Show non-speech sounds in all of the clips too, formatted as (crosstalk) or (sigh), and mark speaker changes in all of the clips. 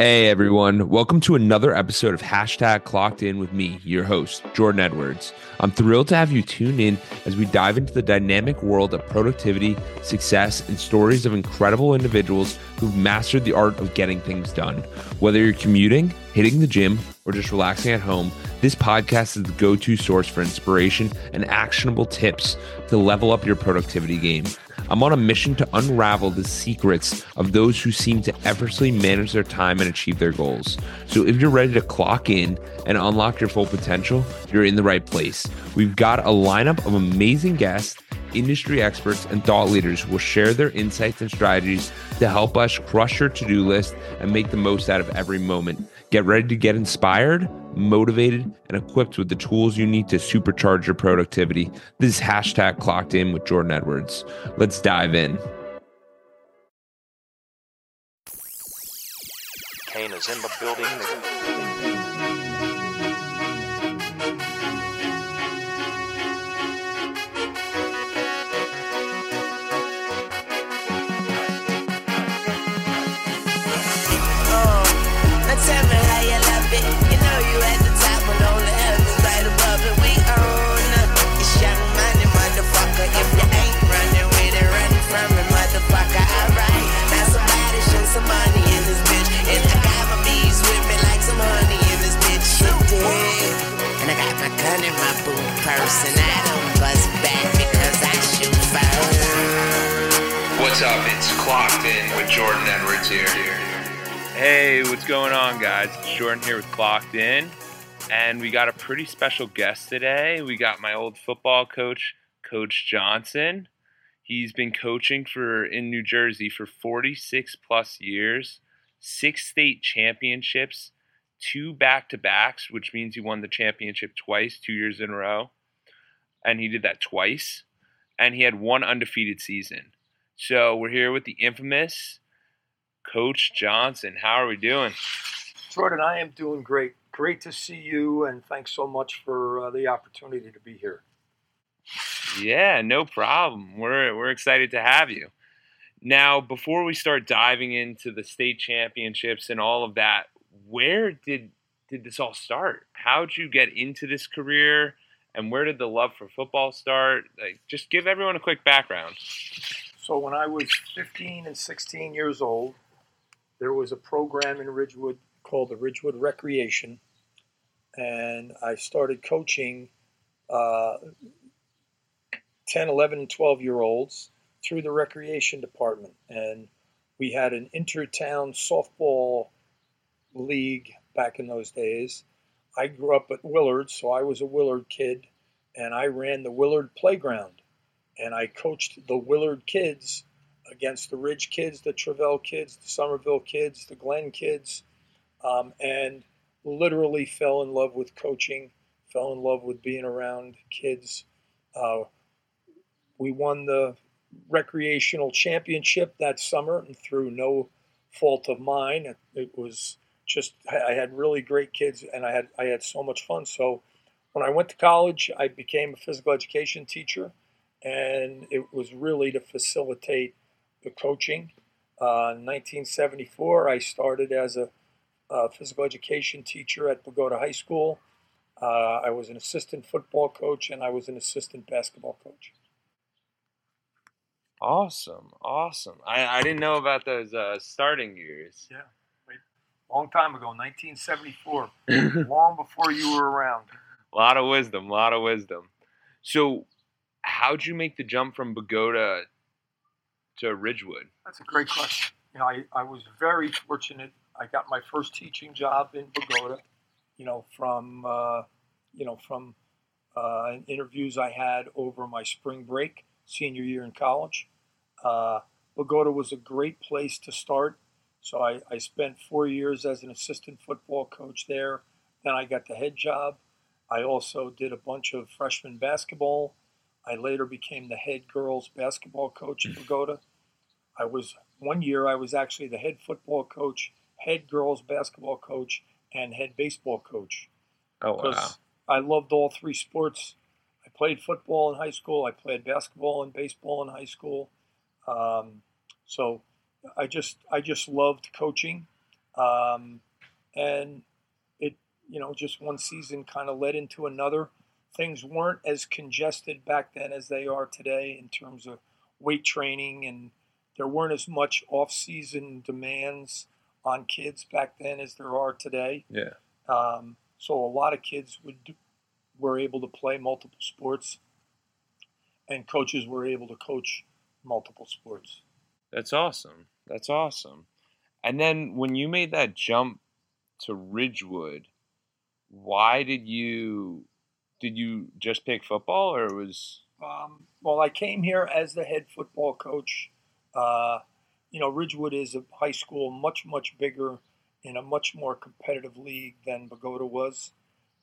Speaker 1: Hey everyone, welcome to another episode of Hashtag Clocked In with me, your host, Jordan Edwards. I'm thrilled to have you tune in as we dive into the dynamic world of productivity, success, and stories of incredible individuals who've mastered the art of getting things done. Whether you're commuting, hitting the gym, or just relaxing at home, this podcast is the go to source for inspiration and actionable tips to level up your productivity game. I'm on a mission to unravel the secrets of those who seem to effortlessly manage their time and achieve their goals. So if you're ready to clock in and unlock your full potential, you're in the right place. We've got a lineup of amazing guests, industry experts, and thought leaders who will share their insights and strategies to help us crush your to do list and make the most out of every moment. Get ready to get inspired, motivated, and equipped with the tools you need to supercharge your productivity. This is hashtag clocked in with Jordan Edwards. Let's dive in.
Speaker 2: Kane is in the building.
Speaker 3: Some money in this bitch. And I got my bees with me like some honey in this bitch. Shit, dig. And I got my gun in my boot purse, and I don't bust back because I shoot first.
Speaker 1: What's up? It's Clocked In with Jordan Edwards here.
Speaker 4: Hey, what's going on, guys? It's Jordan here with Clocked In, and we got a pretty special guest today. We got my old football coach, Coach Johnson. He's been coaching for in New Jersey for 46 plus years, six state championships, two back to backs, which means he won the championship twice, two years in a row, and he did that twice, and he had one undefeated season. So we're here with the infamous Coach Johnson. How are we doing?
Speaker 5: Jordan, I am doing great. Great to see you, and thanks so much for uh, the opportunity to be here.
Speaker 4: Yeah, no problem. We're we're excited to have you. Now, before we start diving into the state championships and all of that, where did did this all start? How did you get into this career, and where did the love for football start? Like, just give everyone a quick background.
Speaker 5: So, when I was 15 and 16 years old, there was a program in Ridgewood called the Ridgewood Recreation, and I started coaching uh, 10, 11, and 12 year olds through the recreation department. And we had an intertown softball league back in those days. I grew up at Willard, so I was a Willard kid, and I ran the Willard playground. And I coached the Willard kids against the Ridge kids, the Travell kids, the Somerville kids, the Glen kids, um, and literally fell in love with coaching, fell in love with being around kids. Uh, we won the recreational championship that summer, and through no fault of mine, it, it was just I had really great kids, and I had I had so much fun. So when I went to college, I became a physical education teacher, and it was really to facilitate the coaching. Uh, in 1974, I started as a, a physical education teacher at Bogota High School. Uh, I was an assistant football coach and I was an assistant basketball coach.
Speaker 4: Awesome, awesome. I, I didn't know about those uh, starting years.
Speaker 5: Yeah, long time ago, 1974, (laughs) long before you were around.
Speaker 4: A lot of wisdom, a lot of wisdom. So, how'd you make the jump from Bogota to Ridgewood?
Speaker 5: That's a great question. You know, I, I was very fortunate. I got my first teaching job in Bogota, you know, from, uh, you know, from uh, interviews I had over my spring break, senior year in college. Uh, was a great place to start. So I, I spent four years as an assistant football coach there. Then I got the head job. I also did a bunch of freshman basketball. I later became the head girls basketball coach at Bogota. I was one year I was actually the head football coach, head girls basketball coach, and head baseball coach.
Speaker 4: Oh wow!
Speaker 5: I loved all three sports. I played football in high school. I played basketball and baseball in high school. Um, so I just I just loved coaching. Um, and it, you know, just one season kind of led into another. Things weren't as congested back then as they are today in terms of weight training, and there weren't as much off-season demands on kids back then as there are today.
Speaker 4: Yeah.
Speaker 5: Um, so a lot of kids would do, were able to play multiple sports, and coaches were able to coach multiple sports.
Speaker 4: That's awesome. That's awesome. And then when you made that jump to Ridgewood, why did you did you just pick football or it was
Speaker 5: Um, well, I came here as the head football coach. Uh, you know, Ridgewood is a high school much, much bigger in a much more competitive league than Bogota was.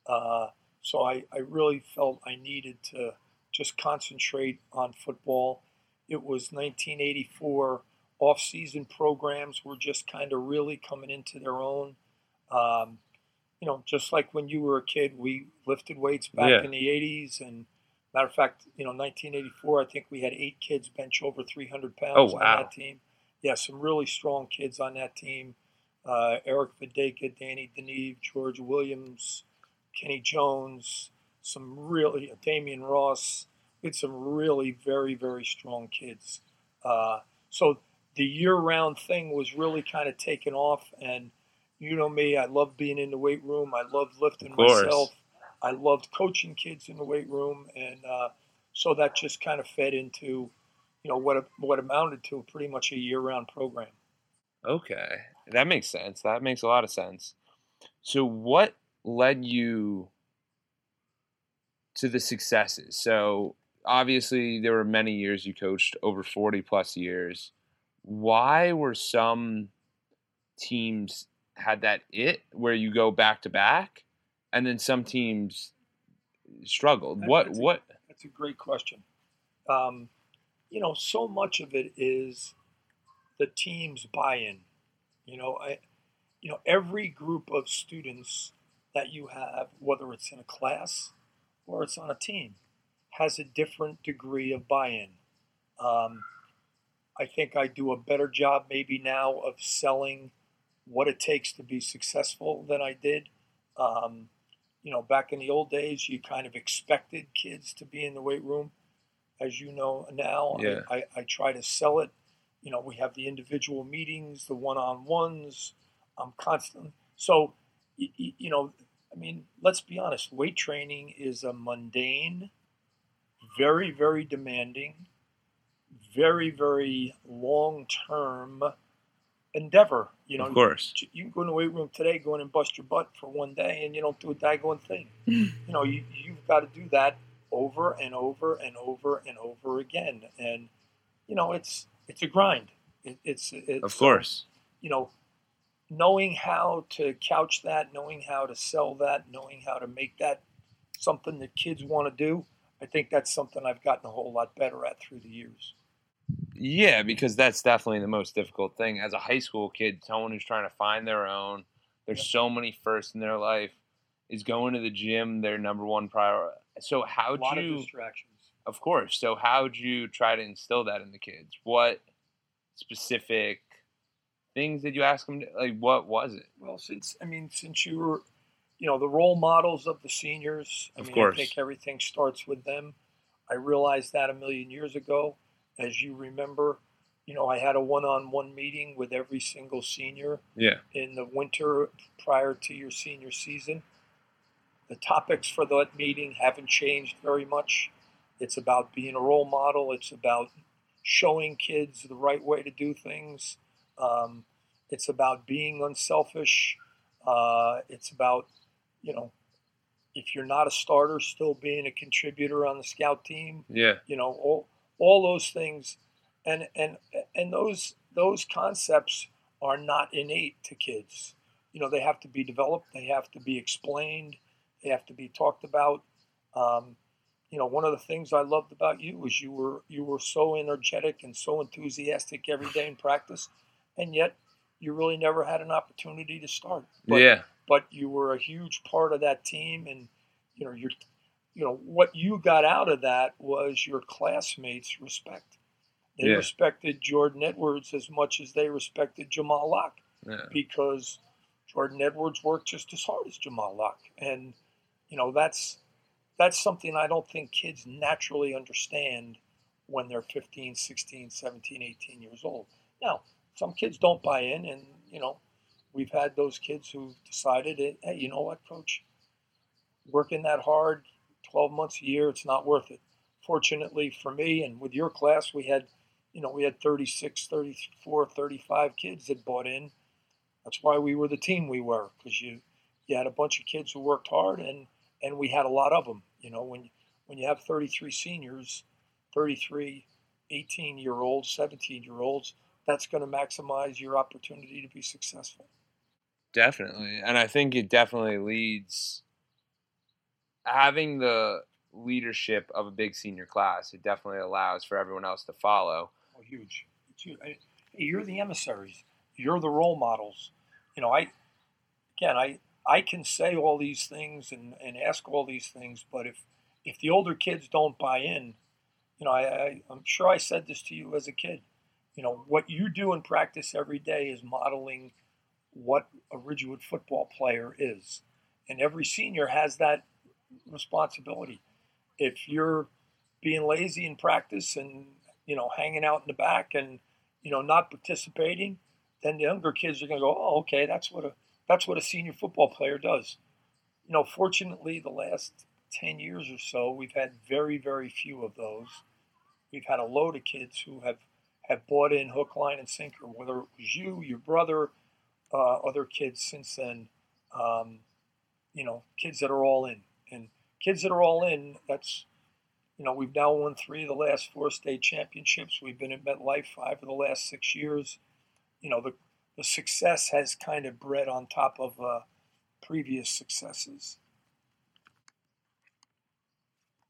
Speaker 5: Uh, so I, I really felt I needed to just concentrate on football. It was 1984. Off-season programs were just kind of really coming into their own. Um, you know, just like when you were a kid, we lifted weights back
Speaker 4: Yeah.
Speaker 5: in the 80s. And matter of fact, you know, 1984, I think we had eight kids bench over 300 pounds
Speaker 4: Oh,
Speaker 5: on that team. Yeah, some really strong kids on that team. Uh, Eric Videka, Danny Deneve, George Williams, Kenny Jones, some really, Damian Ross. We had some really very, very strong kids. Uh, so the year round thing was really kind of taken off. And you know me, I love being in the weight room. I love lifting myself. I loved coaching kids in the weight room. And uh, so that just kind of fed into, you know, what, what amounted to pretty much a year round program.
Speaker 4: Okay. That makes sense. That makes a lot of sense. So what led you to the successes? So obviously there were many years you coached over 40 plus years. Why were some teams had that it where you go back to back and then some teams struggled?
Speaker 5: That-
Speaker 4: What
Speaker 5: that's a-
Speaker 4: what
Speaker 5: That's a great question. Um, you know, so much of it is the team's buy-in. You know, I, you know, every group of students that you have, whether it's in a class or it's on a team, has a different degree of buy-in. Um, I think I do a better job maybe now of selling what it takes to be successful than I did. Um, you know, back in the old days, you kind of expected kids to be in the weight room. As you know now,
Speaker 4: Yeah.
Speaker 5: I, I, I try to sell it. You know, we have the individual meetings, the one on ones. I'm constantly. So, you know, I mean, let's be honest, weight training is a mundane, very, very demanding, very, very long term endeavor. You know,
Speaker 4: of course.
Speaker 5: you can go in the weight room today, go in and bust your butt for one day, and you don't do a daggone thing. (laughs) Mm. you know, you, you've got to do that over and over and over and over again, and you know, it's it's a grind. It, it's, it's
Speaker 4: Of course.
Speaker 5: you know, knowing how to couch that, knowing how to sell that, knowing how to make that something that kids want to do. I think that's something I've gotten a whole lot better at through the years.
Speaker 4: Yeah, because that's definitely the most difficult thing as a high school kid, someone who's trying to find their own. There's so many firsts in their life. Is going to the gym their number one priority? So how
Speaker 5: do
Speaker 4: you?
Speaker 5: of distractions.
Speaker 4: Of course. So how do you try to instill that in the kids? What specific things did you ask them? To, like, what was it?
Speaker 5: Well, since I mean, since you were, you know, the role models of the seniors. I
Speaker 4: Of
Speaker 5: mean,
Speaker 4: course.
Speaker 5: I think everything starts with them. I realized that a million years ago. As you remember, you know, I had a one-on-one meeting with every single senior
Speaker 4: Yeah.
Speaker 5: in the winter prior to your senior season. The topics for that meeting haven't changed very much. It's about being a role model. It's about showing kids the right way to do things. Um, it's about being unselfish. Uh, it's about, you know, if you're not a starter, still being a contributor on the scout team
Speaker 4: Yeah.
Speaker 5: you know all all those things. And and and those those concepts are not innate to kids. You know they have to be developed. They have to be explained. They have to be talked about. Um, you know one of the things i loved about you was you were you were so energetic and so enthusiastic every day in practice and yet you really never had an opportunity to start but,
Speaker 4: yeah.
Speaker 5: but you were a huge part of that team and you know you're you know what you got out of that was your classmates respect they
Speaker 4: Yeah.
Speaker 5: respected jordan edwards as much as they respected jamal locke
Speaker 4: Yeah.
Speaker 5: because Jordan Edwards worked just as hard as Jamal Locke, and you know that's that's something I don't think kids naturally understand when they're 15, 16, 17, 18 years old. Now, some kids don't buy in, and you know, we've had those kids who decided, hey, you know what, coach, working that hard, 12 months a year, it's not worth it. Fortunately for me and with your class, we had, you know, we had 36, 34, 35 kids that bought in. That's why we were the team we were, because you, you had a bunch of kids who worked hard, and and we had a lot of them. You know, when when you have 33 seniors, 33 18 year olds, 17 year olds, that's going to maximize your opportunity to be successful.
Speaker 4: Definitely. And I think it definitely leads having the leadership of a big senior class, it definitely allows for everyone else to follow.
Speaker 5: Oh, huge. Huge. You're the emissaries. You're the role models. You know, I again, I I can say all these things and, and ask all these things, but if if the older kids don't buy in, you know, I, I I'm sure I said this to you as a kid. You know, what you do in practice every day is modeling what a Ridgewood football player is, and every senior has that responsibility. If you're being lazy in practice and you know hanging out in the back and you know not participating, then the younger kids are going to go, "Oh, okay, that's what a that's what a senior football player does." You know, fortunately, the last ten years or so, we've had very, very few of those. We've had a load of kids who have have bought in hook, line, and sinker. Whether it was you, your brother, uh, other kids since then, um, you know, kids that are all in, and kids that are all in. That's you know, we've now won three of the last four state championships. We've been in MetLife five of the last six years. You know, the the success has kind of bred on top of uh, previous successes.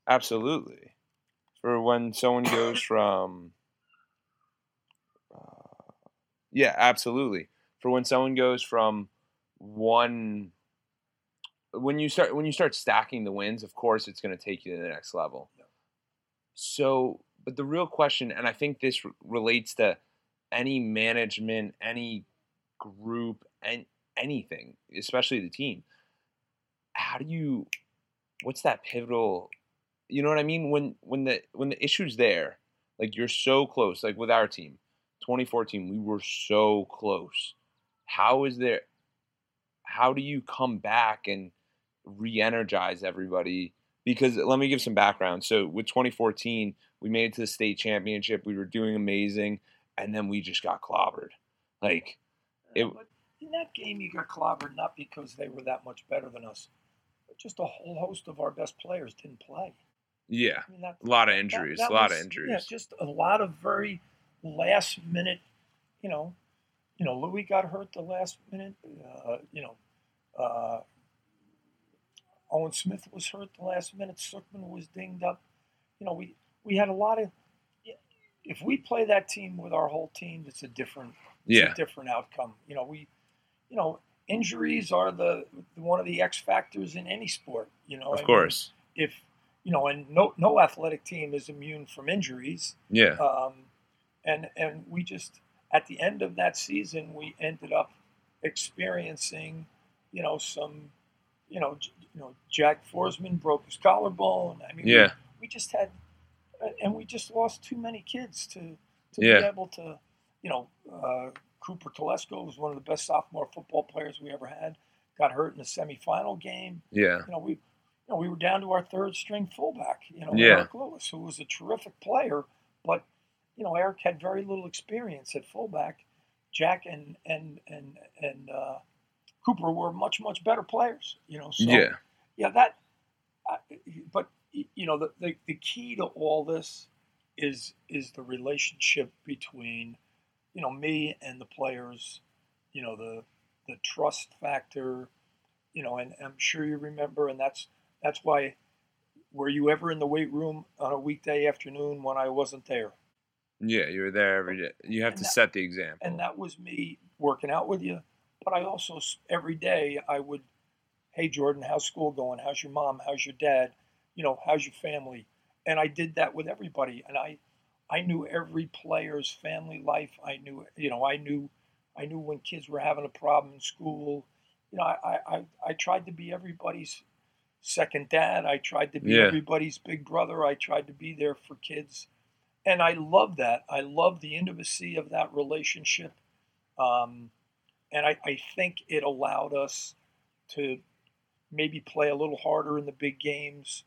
Speaker 4: Absolutely. For when someone goes from, uh, yeah, absolutely. For when someone goes from one, when you start when you start stacking the wins, of course, it's going to take you to the next level.
Speaker 5: Yeah.
Speaker 4: So, but the real question, and I think this r- relates to any management, any group, and anything, especially the team. How do you? What's that pivotal you know what I mean? When when the when the issue's there, like you're so close, like with our team, 2014, we were so close. How is there how do you come back and re-energize everybody? Because let me give some background. So with 2014, we made it to the state championship. We were doing amazing, and then we just got clobbered. Like it,
Speaker 5: But in that game, you got clobbered not because they were that much better than us, but just a whole host of our best players didn't play.
Speaker 4: yeah,
Speaker 5: I mean, that,
Speaker 4: a lot of injuries,
Speaker 5: that
Speaker 4: a lot of injuries.
Speaker 5: Yeah, just a lot of very last minute. You know, you know, Louis got hurt the last minute. Uh, you know, uh, Owen Smith was hurt the last minute. Sookman was dinged up. You know, we we had a lot of. If we play that team with our whole team, it's a different it's
Speaker 4: yeah,
Speaker 5: a different outcome. You know, we, you know, injuries are the one of the X factors in any sport. You know, I
Speaker 4: of
Speaker 5: mean,
Speaker 4: course.
Speaker 5: if you know, and no no athletic team is immune from injuries.
Speaker 4: Yeah,
Speaker 5: Um, and and we just at the end of that season, we ended up experiencing, you know, some, you know, J- you know, Jack Forsman broke his collarbone. I mean, we-
Speaker 4: yeah,
Speaker 5: we just had, and we just lost too many kids to to
Speaker 4: Yeah.
Speaker 5: be able to, you know, uh, Cooper Telesco was one of the best sophomore football players we ever had. Got hurt in the semifinal game.
Speaker 4: yeah,
Speaker 5: You know, we, you know, we were down to our third string fullback. You know,
Speaker 4: Yeah.
Speaker 5: Eric Lewis, who was a terrific player, but you know, Eric had very little experience at fullback. Jack and and and and uh, Cooper were much much better players. You know, so
Speaker 4: yeah,
Speaker 5: yeah, that. Uh, but you know, the, the the key to all this is is the relationship between, you know, me and the players. You know, the the trust factor. You know, and I'm sure you remember, and that's that's why. Were you ever in the weight room on a weekday afternoon when I wasn't there?
Speaker 4: Yeah. You were there every day. You have
Speaker 5: And
Speaker 4: to
Speaker 5: that-
Speaker 4: set the example.
Speaker 5: and that was me working out with you. But I also every day I would, hey Jordan, how's school going? How's your mom? How's your dad? You know, how's your family? And I did that with everybody, and I, I knew every player's family life. I knew, you know, I knew, I knew when kids were having a problem in school. you know, I, I, I tried to be everybody's second dad. I tried to be
Speaker 4: Yeah.
Speaker 5: everybody's big brother. I tried to be there for kids. And I love that. I love the intimacy of that relationship. Um, and I, I think it allowed us to maybe play a little harder in the big games.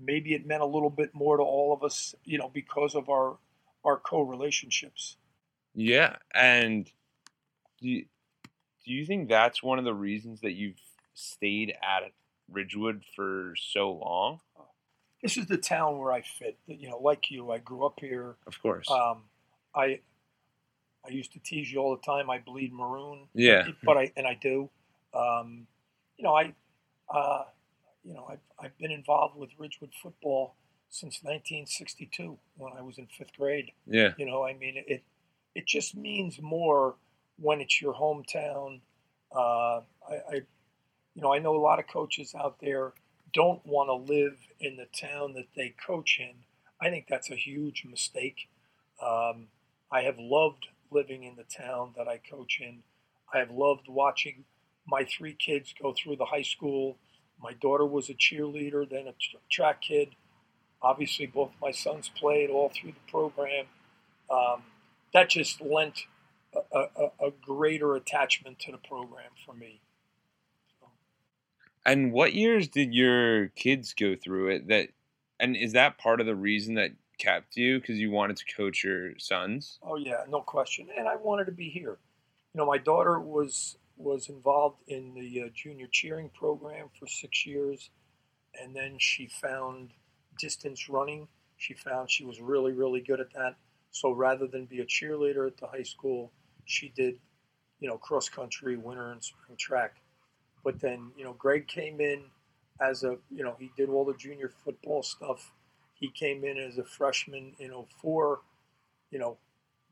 Speaker 5: Maybe it meant a little bit more to all of us, you know, because of our our co-relationships.
Speaker 4: Yeah, and do you, do you think that's one of the reasons that you've stayed at Ridgewood for so long?
Speaker 5: This is the town where I fit. You know, like you, I grew up here.
Speaker 4: Of course.
Speaker 5: Um, I I used to tease you all the time. I bleed maroon.
Speaker 4: Yeah.
Speaker 5: but I and I do. Um, you know, I uh, you know I've, I've been involved with Ridgewood football since 1962 when I was in fifth grade.
Speaker 4: yeah.
Speaker 5: You know, I mean it. It just means more when it's your hometown. Uh, I, I, you know, I know a lot of coaches out there don't want to live in the town that they coach in. I think that's a huge mistake. Um, I have loved living in the town that I coach in. I have loved watching my three kids go through the high school. My daughter was a cheerleader, then a track kid. Obviously, both my sons played all through the program. Um, that just lent a, a, a greater attachment to the program for me.
Speaker 4: And what years did your kids go through it? That, and is that part of the reason that kept you because you wanted to coach your sons?
Speaker 5: Oh yeah, no question. And I wanted to be here. You know, my daughter was was involved in the uh, junior cheering program for six years, and then she found distance running. She found she was really really good at that. So rather than be a cheerleader at the high school, she did, you know, cross country, winter and spring track. But then, you know, Greg came in as a, you know, he did all the junior football stuff. He came in as a freshman in 04, you know,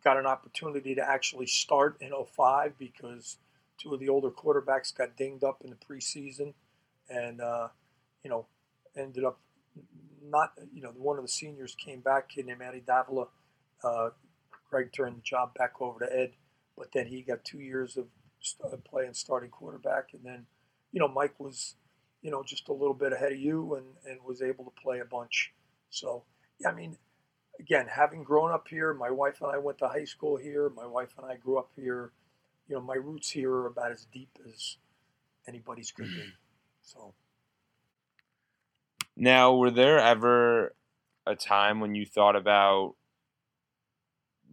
Speaker 5: got an opportunity to actually start in 05 because two of the older quarterbacks got dinged up in the preseason and, uh, you know, ended up not, you know, one of the seniors came back, kid named Eddie Davila. Uh, Greg turned the job back over to Ed, but then he got two years of playing starting quarterback. And then, you know, Mike was, you know, just a little bit ahead of you and, and was able to play a bunch. So, yeah, I mean, again, having grown up here, my wife and I went to high school here. My wife and I grew up here. You know, my roots here are about as deep as anybody's could be. Mm. So,
Speaker 4: Now, were there ever a time when you thought about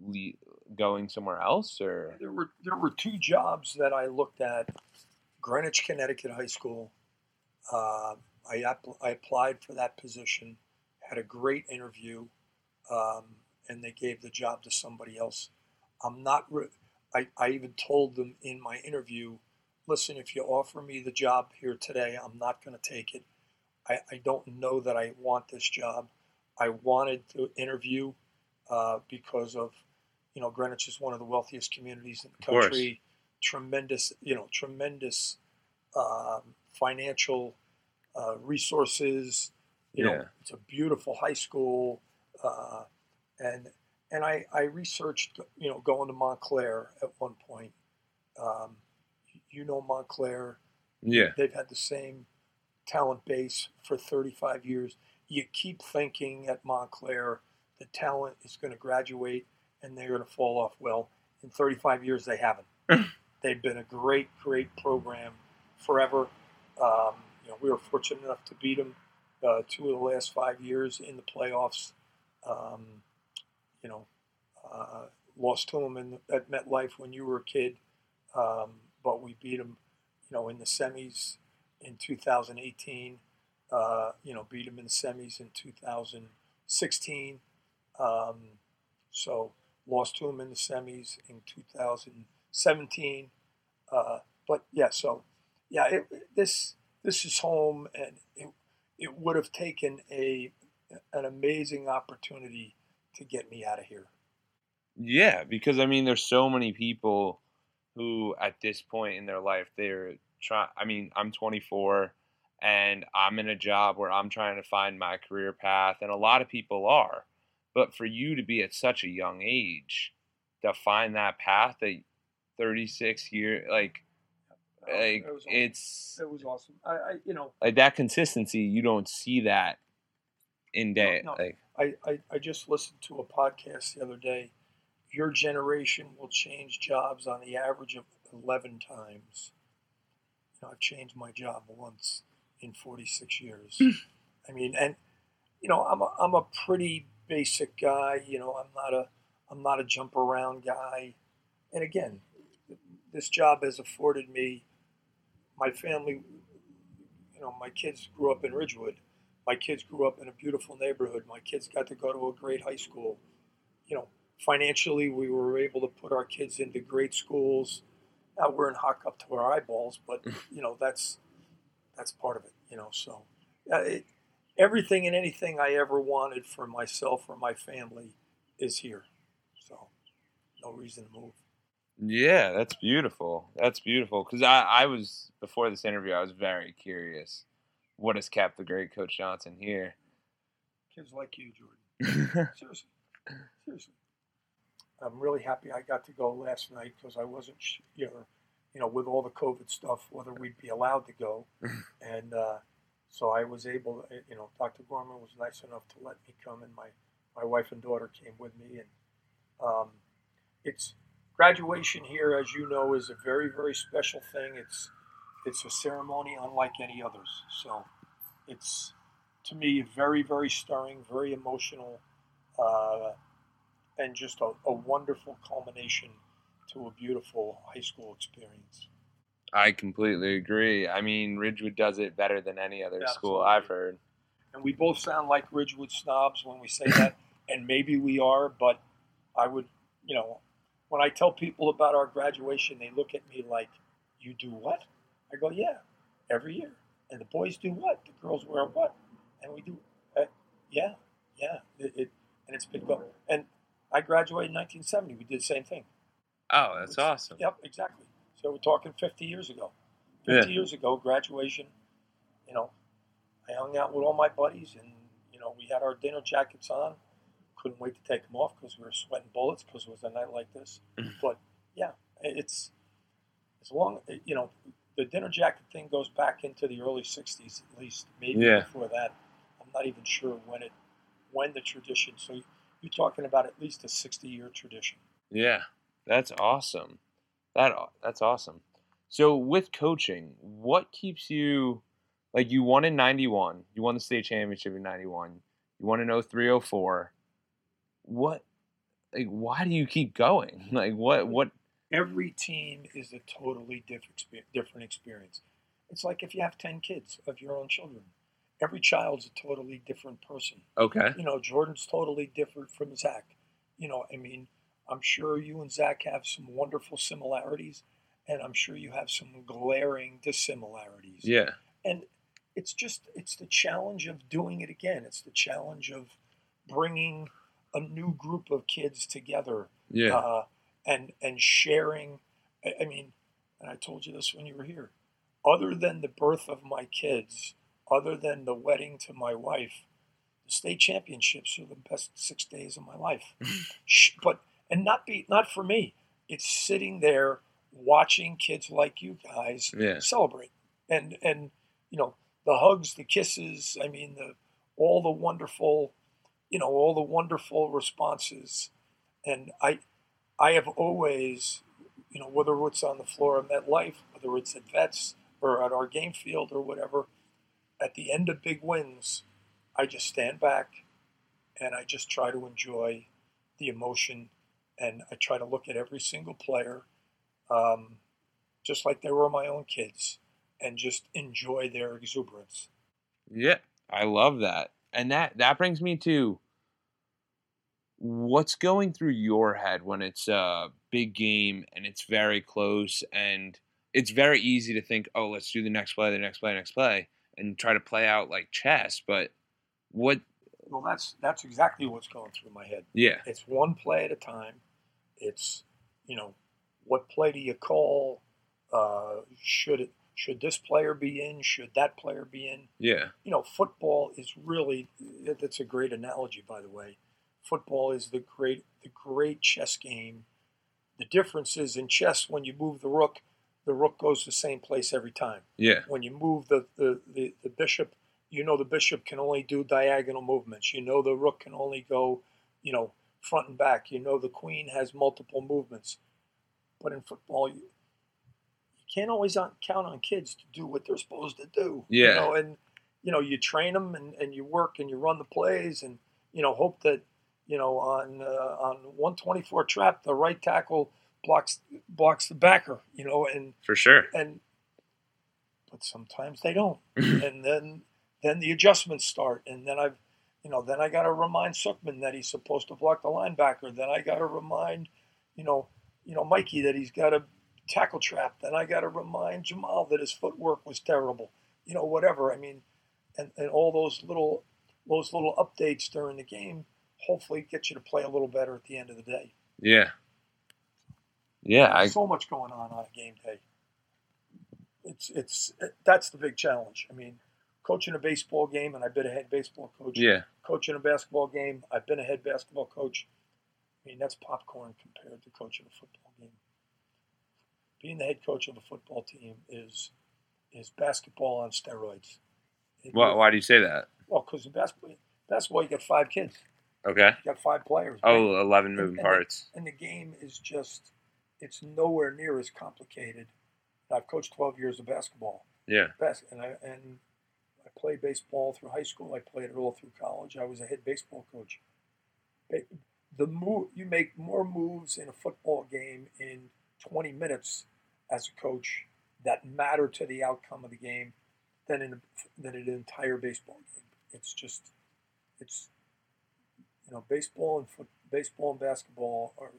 Speaker 4: le- going somewhere else, or
Speaker 5: there were there were two jobs that I looked at: Greenwich, Connecticut High School. Uh, I app- I applied for that position, had a great interview, um, and they gave the job to somebody else. I'm not. Re- I I even told them in my interview, listen, if you offer me the job here today, I'm not going to take it. I, I don't know that I want this job. I wanted to interview uh, because of, you know, Greenwich is one of the wealthiest communities in the country. Tremendous, you know, tremendous um, financial uh, resources. You know, it's a beautiful high school, uh, and and I, I researched, you know, going to Montclair at one point. Um, you know Montclair,
Speaker 4: yeah,
Speaker 5: they've had the same talent base for 35 years. You keep thinking at Montclair the talent is going to graduate and they're going to fall off. Well, in 35 years, they haven't. (laughs) They've been a great, great program forever. Um, you know, we were fortunate enough to beat them uh, two of the last five years in the playoffs. Um, you know, uh, lost to them in at MetLife when you were a kid, um, but we beat them, you know, in the semis in 2018. Uh, you know, beat them in the semis in 2016. Um, so lost to them in the semis in 2017. Uh, but yeah, so yeah, it, this this is home, and it it would have taken a an amazing opportunity to get me out of here.
Speaker 4: yeah. Because I mean, there's so many people who, at this point in their life, they're trying. I mean, I'm 24, and I'm in a job where I'm trying to find my career path, and a lot of people are. But for you to be at such a young age to find that path at 36 year, like
Speaker 5: Oh,
Speaker 4: Like
Speaker 5: it was awesome.
Speaker 4: it's
Speaker 5: It was awesome. I, I you know,
Speaker 4: like that consistency. You don't see that in day.
Speaker 5: no.
Speaker 4: Like
Speaker 5: I, I, I just listened to a podcast the other day. Your generation will change jobs on the average of 11 times. You know, I've changed my job once in 46 years. Hmm. I mean, and you know, I'm a, I'm a pretty basic guy. You know, I'm not a I'm not a jump around guy. And again, this job has afforded me. My family, you know, my kids grew up in Ridgewood. My kids grew up in a beautiful neighborhood. My kids got to go to a great high school. You know, financially, we were able to put our kids into great schools. Now we're in hot up to our eyeballs, but (laughs) you know that's that's part of it. You know, so uh, it, everything and anything I ever wanted for myself or my family is here. So no reason to move.
Speaker 4: Yeah, that's beautiful. That's beautiful. Because I I was before this interview, I was very curious. What has kept the great Coach Johnson here?
Speaker 5: Kids like you, Jordan. (laughs) Seriously, seriously. I'm really happy I got to go last night because I wasn't sure, you know, with all the COVID stuff, whether we'd be allowed to go. (laughs) and uh, so I was able, to, you know, Dr. Gorman was nice enough to let me come, and my, my wife and daughter came with me. And um, it's graduation here, as you know, is a very, very special thing. It's it's a ceremony unlike any others. So it's to me very, very stirring, very emotional, uh, and just a, a wonderful culmination to a beautiful high school experience.
Speaker 4: I completely agree. I mean, Ridgewood does it better than any other school I've heard.
Speaker 5: And we both sound like Ridgewood snobs when we say that, (laughs) and maybe we are, but I would, you know, when I tell people about our graduation, they look at me like, You do what? I go, Yeah, every year. And the boys do what? The girls wear what? And we do, uh, yeah, yeah. It, it, and it's been going. And I graduated in 1970. We did the same thing.
Speaker 4: Oh, that's
Speaker 5: It's-
Speaker 4: awesome.
Speaker 5: Yep, exactly. So we're talking 50 years ago. 50
Speaker 4: Yeah.
Speaker 5: years ago, graduation, you know, I hung out with all my buddies and, you know, we had our dinner jackets on. Couldn't wait to take them off because we were sweating bullets because it was a night like this. Mm. but yeah, it's as long, you know, the dinner jacket thing goes back into the early 60s at least, maybe
Speaker 4: Yeah.
Speaker 5: before that. I'm not even sure when it, when the tradition. So you're talking about at least a 60 year tradition.
Speaker 4: Yeah, that's awesome. That that's awesome. So with coaching, what keeps you like you won in 91, you won the state championship in 91, you won in 03 04. What like why do you keep going? (laughs) Like what what
Speaker 5: every team is a totally different different experience. It's like if you have ten kids of your own children, every child's a totally different person.
Speaker 4: Okay.
Speaker 5: You know, Jordan's totally different from Zach. You know, I mean, I'm sure you and Zach have some wonderful similarities, and I'm sure you have some glaring dissimilarities.
Speaker 4: Yeah.
Speaker 5: And it's just it's the challenge of doing it again. It's the challenge of bringing a new group of kids together
Speaker 4: Yeah.
Speaker 5: uh, and and sharing. I I mean, and I told you this when you were here. Other than the birth of my kids, other than the wedding to my wife, the state championships are the best six days of my life. (laughs) But and not be not for me. It's sitting there watching kids like you guys
Speaker 4: Yeah.
Speaker 5: celebrate, and and you know the hugs, the kisses. I mean the all the wonderful, you know, all the wonderful responses, and I I have always, you know, whether it's on the floor of MetLife, whether it's at Vets or at our game field or whatever, at the end of big wins, I just stand back and I just try to enjoy the emotion and I try to look at every single player um, just like they were my own kids and just enjoy their exuberance.
Speaker 4: Yeah, I love that. And that that brings me to what's going through your head when it's a big game and it's very close and it's very easy to think, "Oh, let's do the next play, the next play, next play." And try to play out like chess, but what
Speaker 5: Well, that's that's exactly what's going through my head.
Speaker 4: yeah.
Speaker 5: It's one play at a time. It's you know, what play do you call? Uh, should it should this player be in? Should that player be in?
Speaker 4: Yeah.
Speaker 5: You know, football is really that's a great analogy, by the way. Football is the great the great chess game. The difference is in chess when you move the rook, the rook goes the same place every time.
Speaker 1: Yeah.
Speaker 5: When you move the, the, the, the bishop, you know the bishop can only do diagonal movements. You know the rook can only go, you know, front and back. You know the queen has multiple movements. But in football, can't always on, count on kids to do what they're supposed to do.
Speaker 1: Yeah.
Speaker 5: You know, and you know you train them and, and you work and you run the plays and you know hope that you know on uh, on 124 trap the right tackle blocks blocks the backer. You know and
Speaker 4: For sure.
Speaker 5: and but sometimes they don't (laughs) and then then the adjustments start and then i've you know then i got to remind Suckman that he's supposed to block the linebacker then i got to remind you know you know mikey that he's got to tackle trap then i got to remind jamal that his footwork was terrible you know whatever i mean and, and all those little those little updates during the game hopefully get you to play a little better at the end of the day
Speaker 1: Yeah. Yeah. I,
Speaker 5: so much going on on a game day. It's it's it, that's the big challenge. I mean, coaching a baseball game, and I've been a head baseball coach.
Speaker 1: yeah.
Speaker 5: Coaching a basketball game, I've been a head basketball coach. I mean, that's popcorn compared to coaching a football game. Being the head coach of a football team is is basketball on steroids. It-
Speaker 1: Why, why do you say that?
Speaker 5: Well, because in basketball, basketball, you got five kids,
Speaker 1: Okay.
Speaker 5: you got five players.
Speaker 1: Oh, 11 moving
Speaker 5: and-
Speaker 1: parts.
Speaker 5: and the game is just it's nowhere near as complicated. I've coached 12 years of basketball,
Speaker 1: Yeah.
Speaker 5: bas- and I and I played baseball through high school. I played it all through college. I was a head baseball coach. The move you make more moves in a football game in 20 minutes as a coach that matter to the outcome of the game than in than in an entire baseball game. It's just it's you know baseball and foot, baseball and basketball are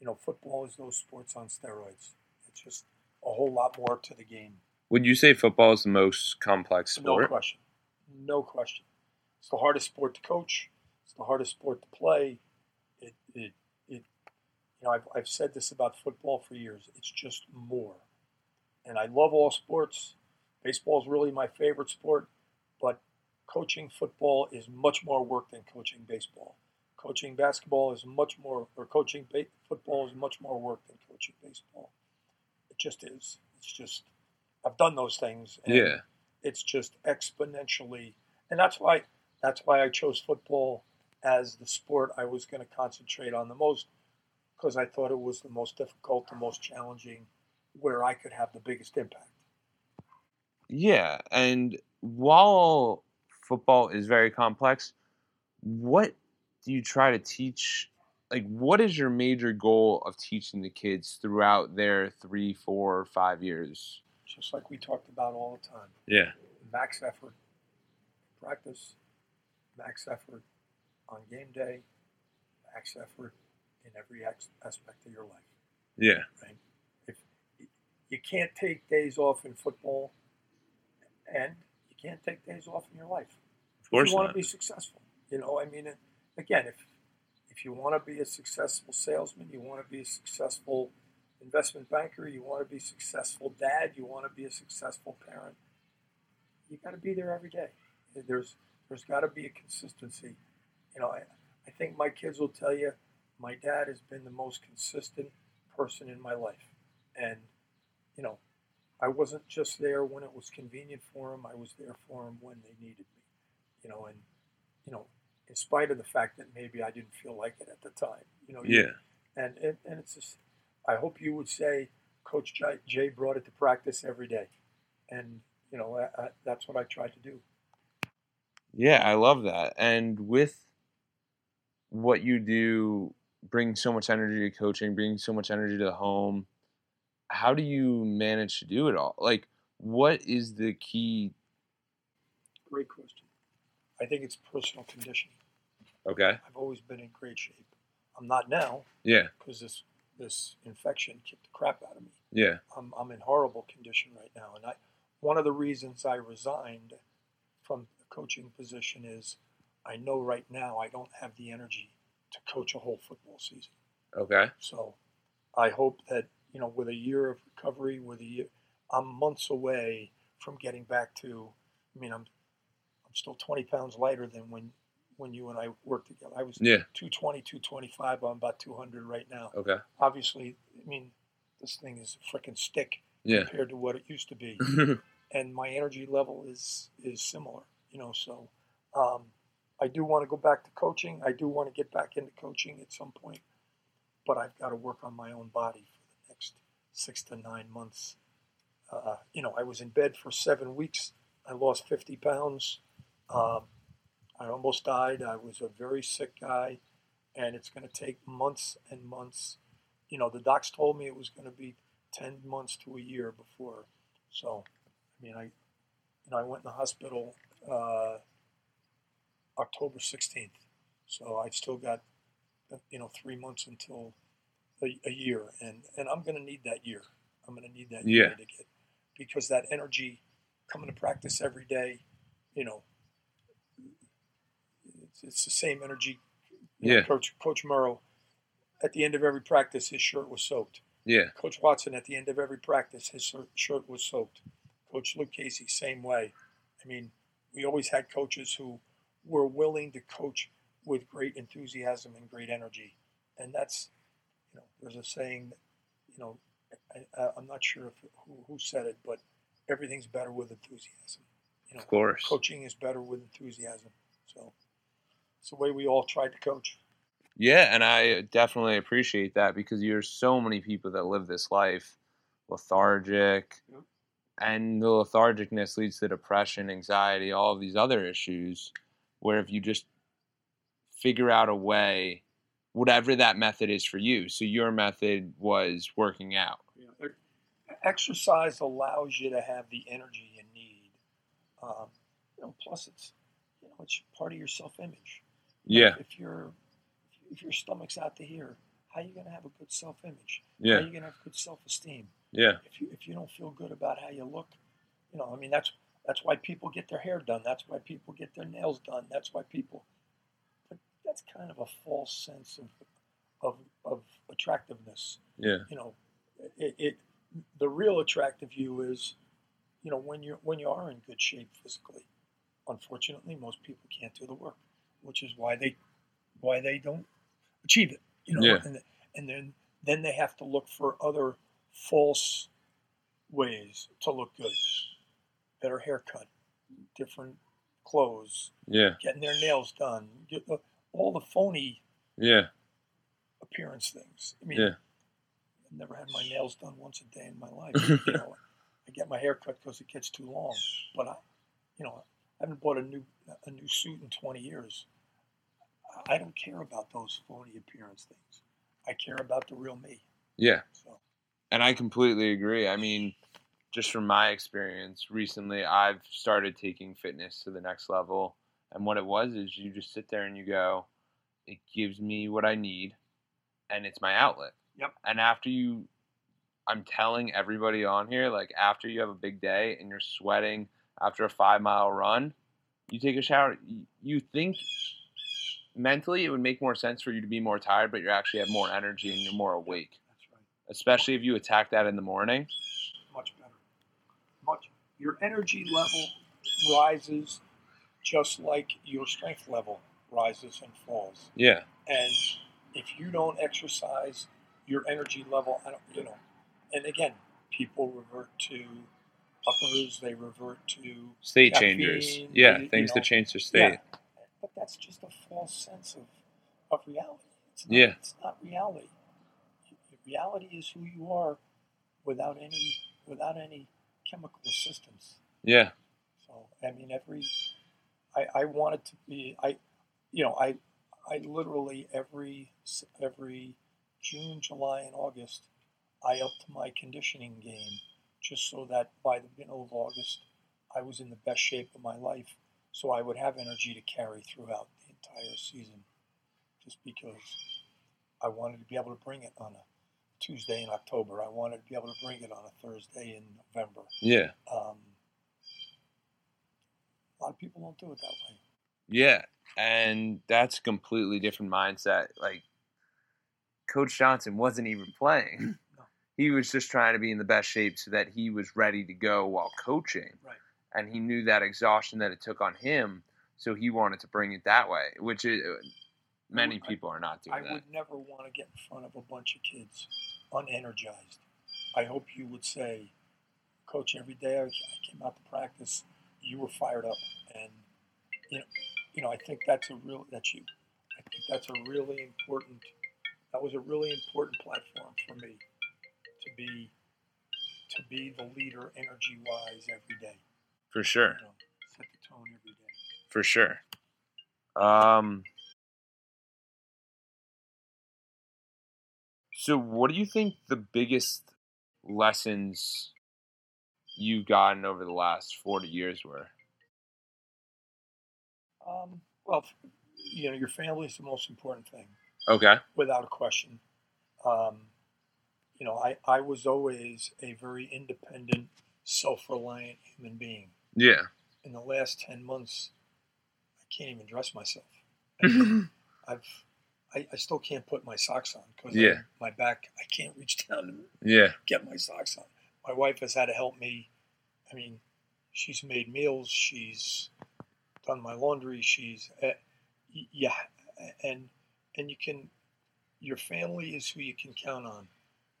Speaker 5: you know football is those sports on steroids. It's just a whole lot more to the game.
Speaker 1: Would you say football is the most complex sport?
Speaker 5: No question. No question. It's the hardest sport to coach. It's the hardest sport to play. It, it, it you know, I've, I've said this about football for years. It's just more. And I love all sports. Baseball is really my favorite sport, but coaching football is much more work than coaching baseball. Coaching basketball is much more, or coaching ba- football is much more work than coaching baseball. It just is. It's just, I've done those things. and
Speaker 1: Yeah.
Speaker 5: it's just exponentially and that's why that's why I chose football as the sport I was going to concentrate on the most because I thought it was the most difficult, the most challenging, where I could have the biggest impact.
Speaker 1: Yeah, and while football is very complex, what do you try to teach? Like, what is your major goal of teaching the kids throughout their three, four, five years?
Speaker 5: Just like we talked about all the time.
Speaker 1: Yeah,
Speaker 5: Max effort, practice, max effort on game day, max effort in every aspect of your life.
Speaker 1: yeah,
Speaker 5: right? If you can't take days off in football, and you can't take days off in your life.
Speaker 1: of course
Speaker 5: if you want
Speaker 1: not.
Speaker 5: to be successful, you know, I mean, again, if if you want to be a successful salesman, you want to be a successful investment banker, you want to be a successful dad, you want to be a successful parent, you got to be there every day. There's there's got to be a consistency. You know, I, I think my kids will tell you, my dad has been the most consistent person in my life, and you know, I wasn't just there when it was convenient for him. I was there for him when they needed me. You know, and you know, in spite of the fact that maybe I didn't feel like it at the time. You know,
Speaker 1: Yeah,
Speaker 5: and and, and it's just, I hope you would say, Coach Jay, Jay brought it to practice every day, and you know, I, I, that's what I tried to do.
Speaker 1: yeah, I love that. And with what you do, bring so much energy to coaching, bring so much energy to the home. How do you manage to do it all? Like, what is the key?
Speaker 5: Great question. I think it's personal conditioning.
Speaker 1: Okay.
Speaker 5: I've always been in great shape. I'm not now
Speaker 1: Yeah.
Speaker 5: because this this infection kicked the crap out of me.
Speaker 1: Yeah.
Speaker 5: I'm, I'm in horrible condition right now. And I, one of the reasons I resigned from the coaching position is I know right now I don't have the energy to coach a whole football season.
Speaker 1: Okay.
Speaker 5: So I hope that, you know, with a year of recovery, with a year, I'm months away from getting back to, I mean, I'm, I'm still 20 pounds lighter than when, when you and I worked together. I was
Speaker 1: Yeah.
Speaker 5: 220, 225. I'm about 200 right now
Speaker 1: Okay.
Speaker 5: obviously, I mean, this thing is a freaking stick.
Speaker 4: Yeah.
Speaker 5: compared to what it used to be. (laughs) and my energy level is is similar. You know, so um, I do want to go back to coaching. I do want to get back into coaching at some point, but I've got to work on my own body for the next six to nine months. Uh, you know, I was in bed for seven weeks. I lost 50 pounds. Um, I almost died. I was a very sick guy, and it's going to take months and months. You know, the docs told me it was going to be 10 months to a year before. So, I mean, I, you know, I went in the hospital uh, October 16th. So I've still got, you know, three months until a, a year, and and I'm going to need that year. I'm going to need that year
Speaker 4: Yeah.
Speaker 5: to get because that energy coming to practice every day, you know, it's, it's the same energy. You know,
Speaker 4: Yeah.
Speaker 5: Coach Coach Murrow, at the end of every practice, his shirt was soaked.
Speaker 4: Yeah.
Speaker 5: Coach Watson, at the end of every practice, his shirt- shirt was soaked. Coach Luke Casey, same way. I mean, we always had coaches who were willing to coach with great enthusiasm and great energy, and that's, you know, there's a saying, that, you know, I, I'm not sure if who, who said it, but everything's better with enthusiasm. You know,
Speaker 4: Of course.
Speaker 5: coaching is better with enthusiasm. So it's the way we all tried to coach.
Speaker 4: Yeah, and I definitely appreciate that because there's so many people that live this life lethargic, and the lethargicness leads to depression, anxiety, all of these other issues. Where if you just figure out a way, whatever that method is for you. So your method was working out.
Speaker 5: Yeah. Exercise allows you to have the energy you need. Um, you know, plus it's you know it's part of your self-image.
Speaker 4: Yeah,
Speaker 5: If you're if your stomach's out to here, how are you going to have a good self-image? How
Speaker 4: yeah,
Speaker 5: are you going to have good self-esteem?
Speaker 4: yeah,
Speaker 5: If you if you don't feel good about how you look, you know, I mean that's that's why people get their hair done. That's why people get their nails done. That's why people. But that's kind of a false sense of of of attractiveness
Speaker 4: yeah,
Speaker 5: you know, it, it the real attractive you is, you know, when you when you are in good shape physically. Unfortunately, most people can't do the work, which is why they why they don't achieve it. You know,
Speaker 4: Yeah.
Speaker 5: and and then then they have to look for other false ways to look good, better haircut, different clothes,
Speaker 4: yeah,
Speaker 5: getting their nails done, get the, uh, all the phony
Speaker 4: yeah,
Speaker 5: appearance things. I mean,
Speaker 4: Yeah.
Speaker 5: I've never had my nails done once a day in my life. you know, I get my hair cut because it gets too long. But I, you know, I haven't bought a new a new suit in 20 years. I don't care about those phony appearance things. I care about the real me.
Speaker 4: yeah.
Speaker 5: So
Speaker 4: And I completely agree. I mean, just from my experience recently, I've started taking fitness to the next level. And what it was is you just sit there and you go, it gives me what I need and it's my outlet.
Speaker 5: Yep.
Speaker 4: And after you, I'm telling everybody on here, like after you have a big day and you're sweating after a five mile run, you take a shower. You- think mentally it would make more sense for you to be more tired, but you actually have more energy and you're more awake
Speaker 5: that's right.
Speaker 4: especially if you attack that in the morning.
Speaker 5: Much better. Much. Your energy level rises just like your strength level rises and falls.
Speaker 4: Yeah,
Speaker 5: And if you don't exercise your energy level, I don't, you know, and again, people revert to uppers, they revert to,
Speaker 4: state
Speaker 5: Caffeine,
Speaker 4: changers. Yeah,
Speaker 5: you
Speaker 4: things
Speaker 5: know.
Speaker 4: to change their state.
Speaker 5: Yeah. but that's just a false sense of, of reality. It's not,
Speaker 4: Yeah.
Speaker 5: It's not reality. Reality is who you are without any, without any chemical assistance.
Speaker 4: Yeah,
Speaker 5: So I mean, every I, I wanted to be I, you know, I I literally every every June, July, and August, I upped my conditioning game just so that by the middle of August, I was in the best shape of my life, so I would have energy to carry throughout the entire season. Just because I wanted to be able to bring it on a Tuesday in October, I wanted to be able to bring it on a Thursday in November.
Speaker 4: yeah,
Speaker 5: Um, a lot of people don't do it that way.
Speaker 4: yeah. And that's a completely different mindset. Like Coach Johnson wasn't even playing. (clears throat)
Speaker 5: No.
Speaker 4: He was just trying to be in the best shape so that he was ready to go while coaching.
Speaker 5: Right.
Speaker 4: And he knew that exhaustion that it took on him, so he wanted to bring it that way, which is many
Speaker 5: would-
Speaker 4: people are not doing
Speaker 5: I
Speaker 4: that.
Speaker 5: I would never want to get in front of a bunch of kids unenergized. I hope you would say, Coach, every day. I, I came out to practice. You were fired up, and you know, you know, I think that's a real that's you. I think that's a really important. That was a really important platform for me to be to be the leader energy wise every day.
Speaker 4: For sure.
Speaker 5: You know, set the tone every day.
Speaker 4: For sure. Um. So, what do you think the biggest lessons you've gotten over the last forty years were?
Speaker 5: Um, well, you know, your family is the most important thing.
Speaker 4: Okay.
Speaker 5: without a question. Um, you know, I, I was always a very independent, self reliant human being.
Speaker 4: Yeah.
Speaker 5: In the last 10 months, I can't even dress myself. (laughs) I've, I, I still can't put my socks on because
Speaker 4: Yeah.
Speaker 5: my back, I can't reach (laughs) down to
Speaker 4: yeah.
Speaker 5: get my socks on. My wife has had to help me. I mean, she's made meals, she's done my laundry, she's, uh, yeah, and and you can, your family is who you can count on.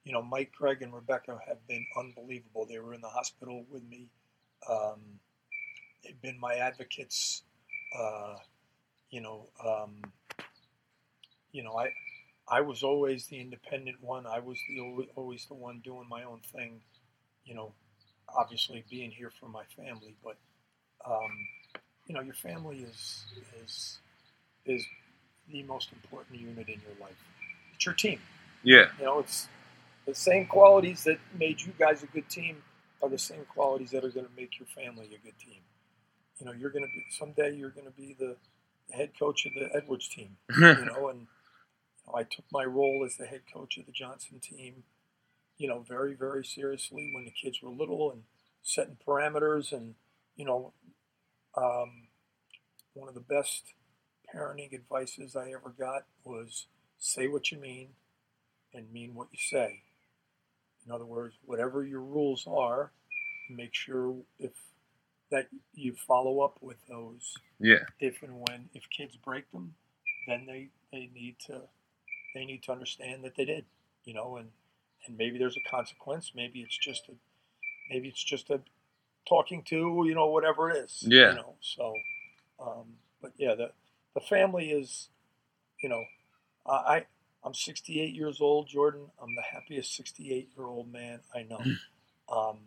Speaker 5: You know, Mike, Greg, and Rebecca have been unbelievable. They were in the hospital with me. Um, they've been my advocates. Uh, you know, um, you know, I I was always the independent one. I was the always, always the one doing my own thing. You know, obviously being here for my family, but um, you know, your family is is is the most important unit in your life. It's your team.
Speaker 4: Yeah.
Speaker 5: You know, it's the same qualities that made you guys a good team are the same qualities that are going to make your family a good team. You know, you're going to be someday you're going to be the, head coach of the Edwards team. (laughs) You know, and I took my role as the head coach of the Johnson team. You know, very very seriously when the kids were little and setting parameters and you know, um, one of the best parenting advices I ever got was say what you mean and mean what you say. In other words, whatever your rules are, make sure if that you follow up with those.
Speaker 4: yeah.
Speaker 5: If and when if kids break them, then they, they need to they need to understand that they did, you know, and and maybe there's a consequence. Maybe it's just a maybe it's just a talking to, you know, whatever it is.
Speaker 4: Yeah.
Speaker 5: You know, so um, but yeah, the the family is, you know, I I- I'm 68 years old, Jordan. I'm the happiest 68 year old man I know. um,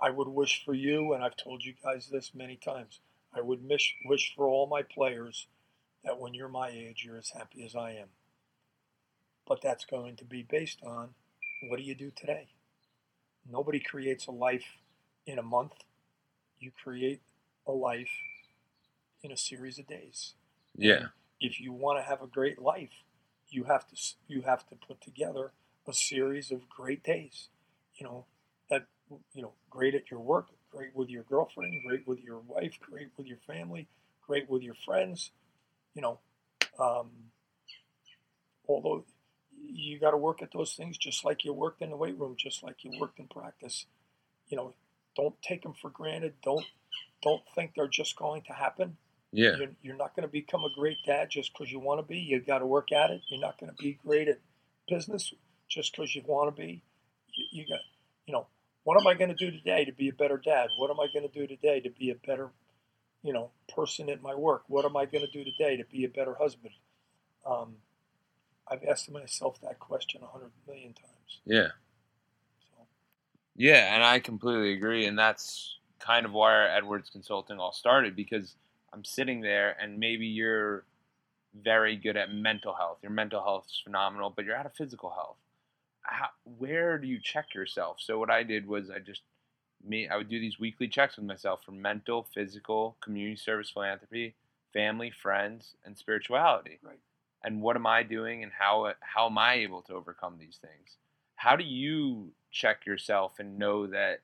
Speaker 5: I would wish for you, and I've told you guys this many times. I would wish wish for all my players that when you're my age, you're as happy as I am. But that's going to be based on what do you do today? Nobody creates a life in a month. You create a life in a series of days.
Speaker 4: Yeah.
Speaker 5: If you want to have a great life, you have to you have to put together a series of great days. You know that you know great at your work, great with your girlfriend, great with your wife, great with your family, great with your friends. You know, um, although you got to work at those things just like you worked in the weight room, just like you worked in practice. You know, don't take them for granted. Don't don't think they're just going to happen.
Speaker 4: Yeah.
Speaker 5: You're, you're not going to become a great dad just because you want to be. You got to work at it. You're not going to be great at business just because you want to be. You, you got, you know, what am I going to do today to be a better dad? What am I going to do today to be a better, you know, person at my work? What am I going to do today to be a better husband? Um, I've asked myself that question a hundred million times.
Speaker 4: Yeah.
Speaker 5: So,
Speaker 4: Yeah, and I completely agree, and that's kind of why our Edwards Consulting all started because I'm sitting there, and maybe you're very good at mental health. Your mental health is phenomenal, but you're out of physical health. How, where do you check yourself? So what I did was I just me I would do these weekly checks with myself for mental, physical, community service, philanthropy, family, friends, and spirituality.
Speaker 5: Right.
Speaker 4: And what am I doing, and how how am I able to overcome these things? How do you check yourself and know that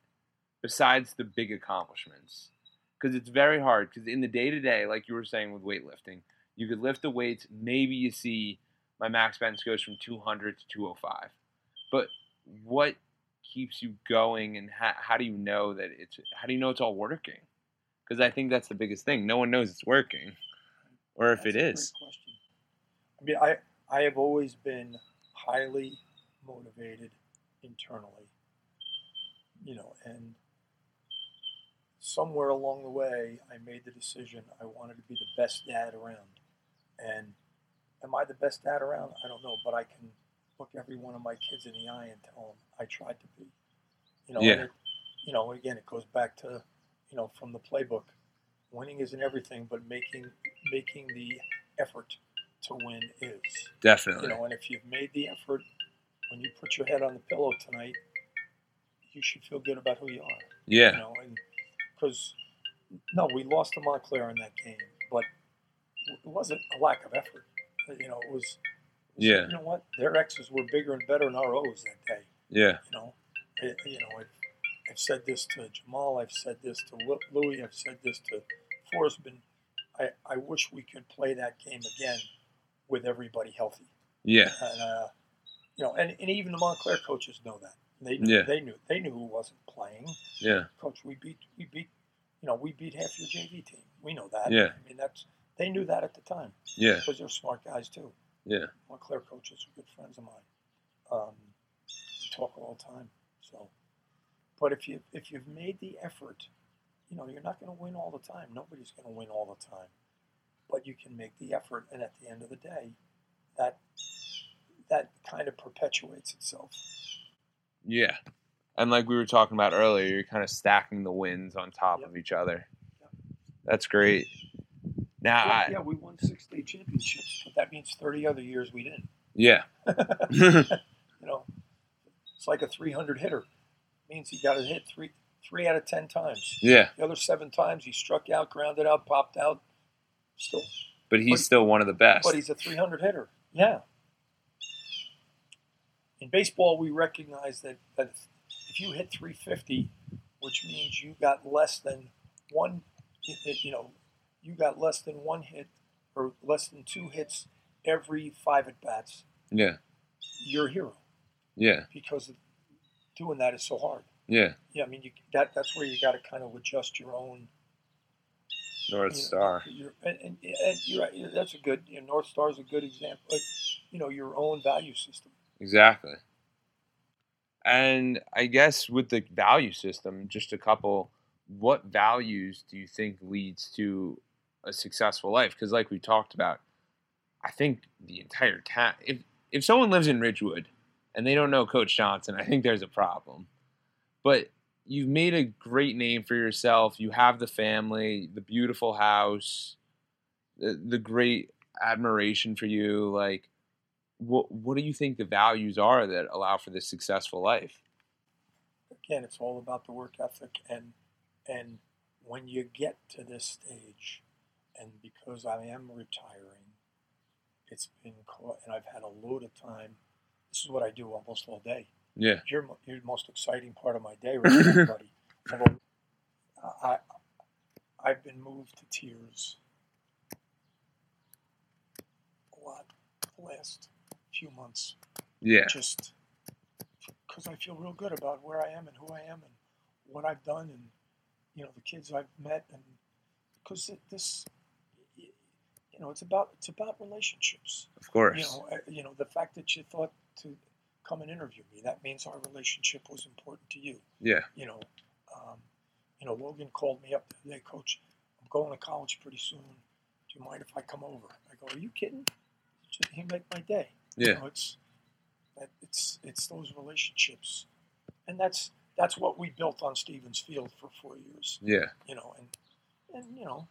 Speaker 4: besides the big accomplishments because it's very hard because in the day to day like you were saying with weightlifting you could lift the weights maybe you see my max bench goes from 200 to 205 but what keeps you going and how, how do you know that it's how do you know it's all working because i think that's the biggest thing no one knows it's working or if
Speaker 5: That's
Speaker 4: it
Speaker 5: great question. I mean, I I have always been highly motivated internally you know, and somewhere along the way, I made the decision I wanted to be the best dad around. And am I the best dad around? I don't know, but I can look every one of my kids in the eye and tell them I tried to be. You know,
Speaker 4: Yeah.
Speaker 5: it, you know, again, it goes back to, you know, from the playbook. Winning isn't everything, but making making the effort to win is.
Speaker 4: Definitely.
Speaker 5: You know, and if you've made the effort, when you put your head on the pillow tonight, you should feel good about who you are.
Speaker 4: yeah.
Speaker 5: You know, and because no, we lost to Montclair in that game, but it wasn't a lack of effort. You know, it was. it was,
Speaker 4: Yeah.
Speaker 5: You know what? Their X's were bigger and better than our O's that day.
Speaker 4: Yeah.
Speaker 5: You know, it, you know, I've, I've said this to Jamal. I've said this to Louis. I've said this to Forsman. I, I wish we could play that game again with everybody healthy.
Speaker 4: Yeah.
Speaker 5: And uh, you know, and, and even the Montclair coaches know that. They knew,
Speaker 4: Yeah.
Speaker 5: they knew they knew who wasn't playing.
Speaker 4: Yeah.
Speaker 5: Coach, we beat we beat you know we beat half your JV team. We know that.
Speaker 4: Yeah.
Speaker 5: I mean that's they knew that at the time
Speaker 4: Yeah.
Speaker 5: because they're smart guys too.
Speaker 4: Yeah.
Speaker 5: Montclair coaches are good friends of mine. Um, we talk all the time. So, but if you if you've made the effort, you know you're not going to win all the time. Nobody's going to win all the time, but you can make the effort, and at the end of the day, that that kind of perpetuates itself.
Speaker 4: Yeah. And like we were talking about earlier, you're kind of stacking the wins on top
Speaker 5: Yep.
Speaker 4: of each other.
Speaker 5: Yep.
Speaker 4: That's great. Now,
Speaker 5: Yeah,
Speaker 4: I,
Speaker 5: yeah, we won six state championships, but that means thirty other years we didn't.
Speaker 4: yeah. (laughs) (laughs)
Speaker 5: you know, it's like a 300 hitter. means he got to hit three three out of ten times.
Speaker 4: yeah.
Speaker 5: The other seven times he struck out, grounded out, popped out. Still,
Speaker 4: But he's
Speaker 5: But-
Speaker 4: still one of the best.
Speaker 5: but he's a 300 hitter. Yeah. In baseball, we recognize that, that if you hit 350, which means you got less than one, you know, you got less than one hit or less than two hits every five at bats,
Speaker 4: yeah.
Speaker 5: you're a hero
Speaker 4: Yeah.
Speaker 5: because doing that is so hard.
Speaker 4: Yeah.
Speaker 5: Yeah, I mean, you, that that's where you got to kind of adjust your own
Speaker 4: North Star.
Speaker 5: your- and, and, and you're right. That's a good. You know, North Star is a good example. Like, you know, your own value system.
Speaker 4: Exactly. And I guess with the value system, just a couple, what values do you think leads to a successful life? Because, like we talked about, I think the entire town, if, if someone lives in Ridgewood and they don't know Coach Johnson, I think there's a problem. But you've made a great name for yourself. You have the family, the beautiful house, the, the great admiration for you. Like, what what do you think the values are that allow for this successful life?
Speaker 5: Again, it's all about the work ethic, and and when you get to this stage, and because I am retiring, it's been caught, and I've had a load of time. This is what I do almost all day.
Speaker 4: Yeah,
Speaker 5: You're, you're the most exciting part of my day, right (laughs) now, buddy. Although I, I've been moved to tears. A lot the last few months,
Speaker 4: yeah,
Speaker 5: just because I feel real good about where I am and who I am and what I've done and you know the kids I've met and because this you know it's about it's about relationships.
Speaker 4: Of course.
Speaker 5: you know, uh, you know, the fact that you thought to come and interview me, that means our relationship was important to you.
Speaker 4: Yeah,
Speaker 5: You know, um, you know, Logan called me up the other day, Coach. I'm going to college pretty soon. Do you mind if I come over? I go, Are you kidding? He make my day. You
Speaker 4: yeah,
Speaker 5: know, it's that it's it's those relationships, and that's that's what we built on Stevens Field for four years
Speaker 4: yeah,
Speaker 5: you know, and and you know,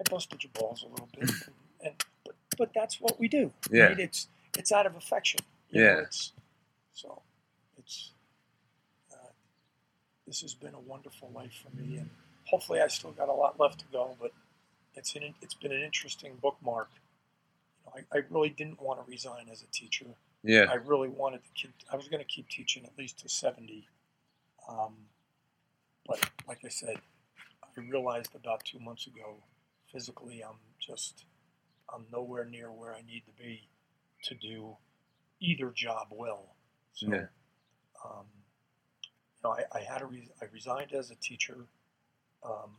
Speaker 5: I busted your balls a little bit, (laughs) and, and but but that's what we do.
Speaker 4: Yeah.
Speaker 5: right? It's it's out of affection. You
Speaker 4: Yeah.
Speaker 5: Know, it's so it's uh, this has been a wonderful life for me, and hopefully I still got a lot left to go, but it's an it's been an interesting bookmark. You know, I, I really didn't want to resign as a teacher.
Speaker 4: yeah,
Speaker 5: I really wanted to keep. I was going to keep teaching at least to seventy, um, but like I said, I realized about two months ago, physically, I'm just, I'm nowhere near where I need to be to do either job well. So,
Speaker 4: Yeah.
Speaker 5: um, you know, I, I had a re- I resigned as a teacher. Um,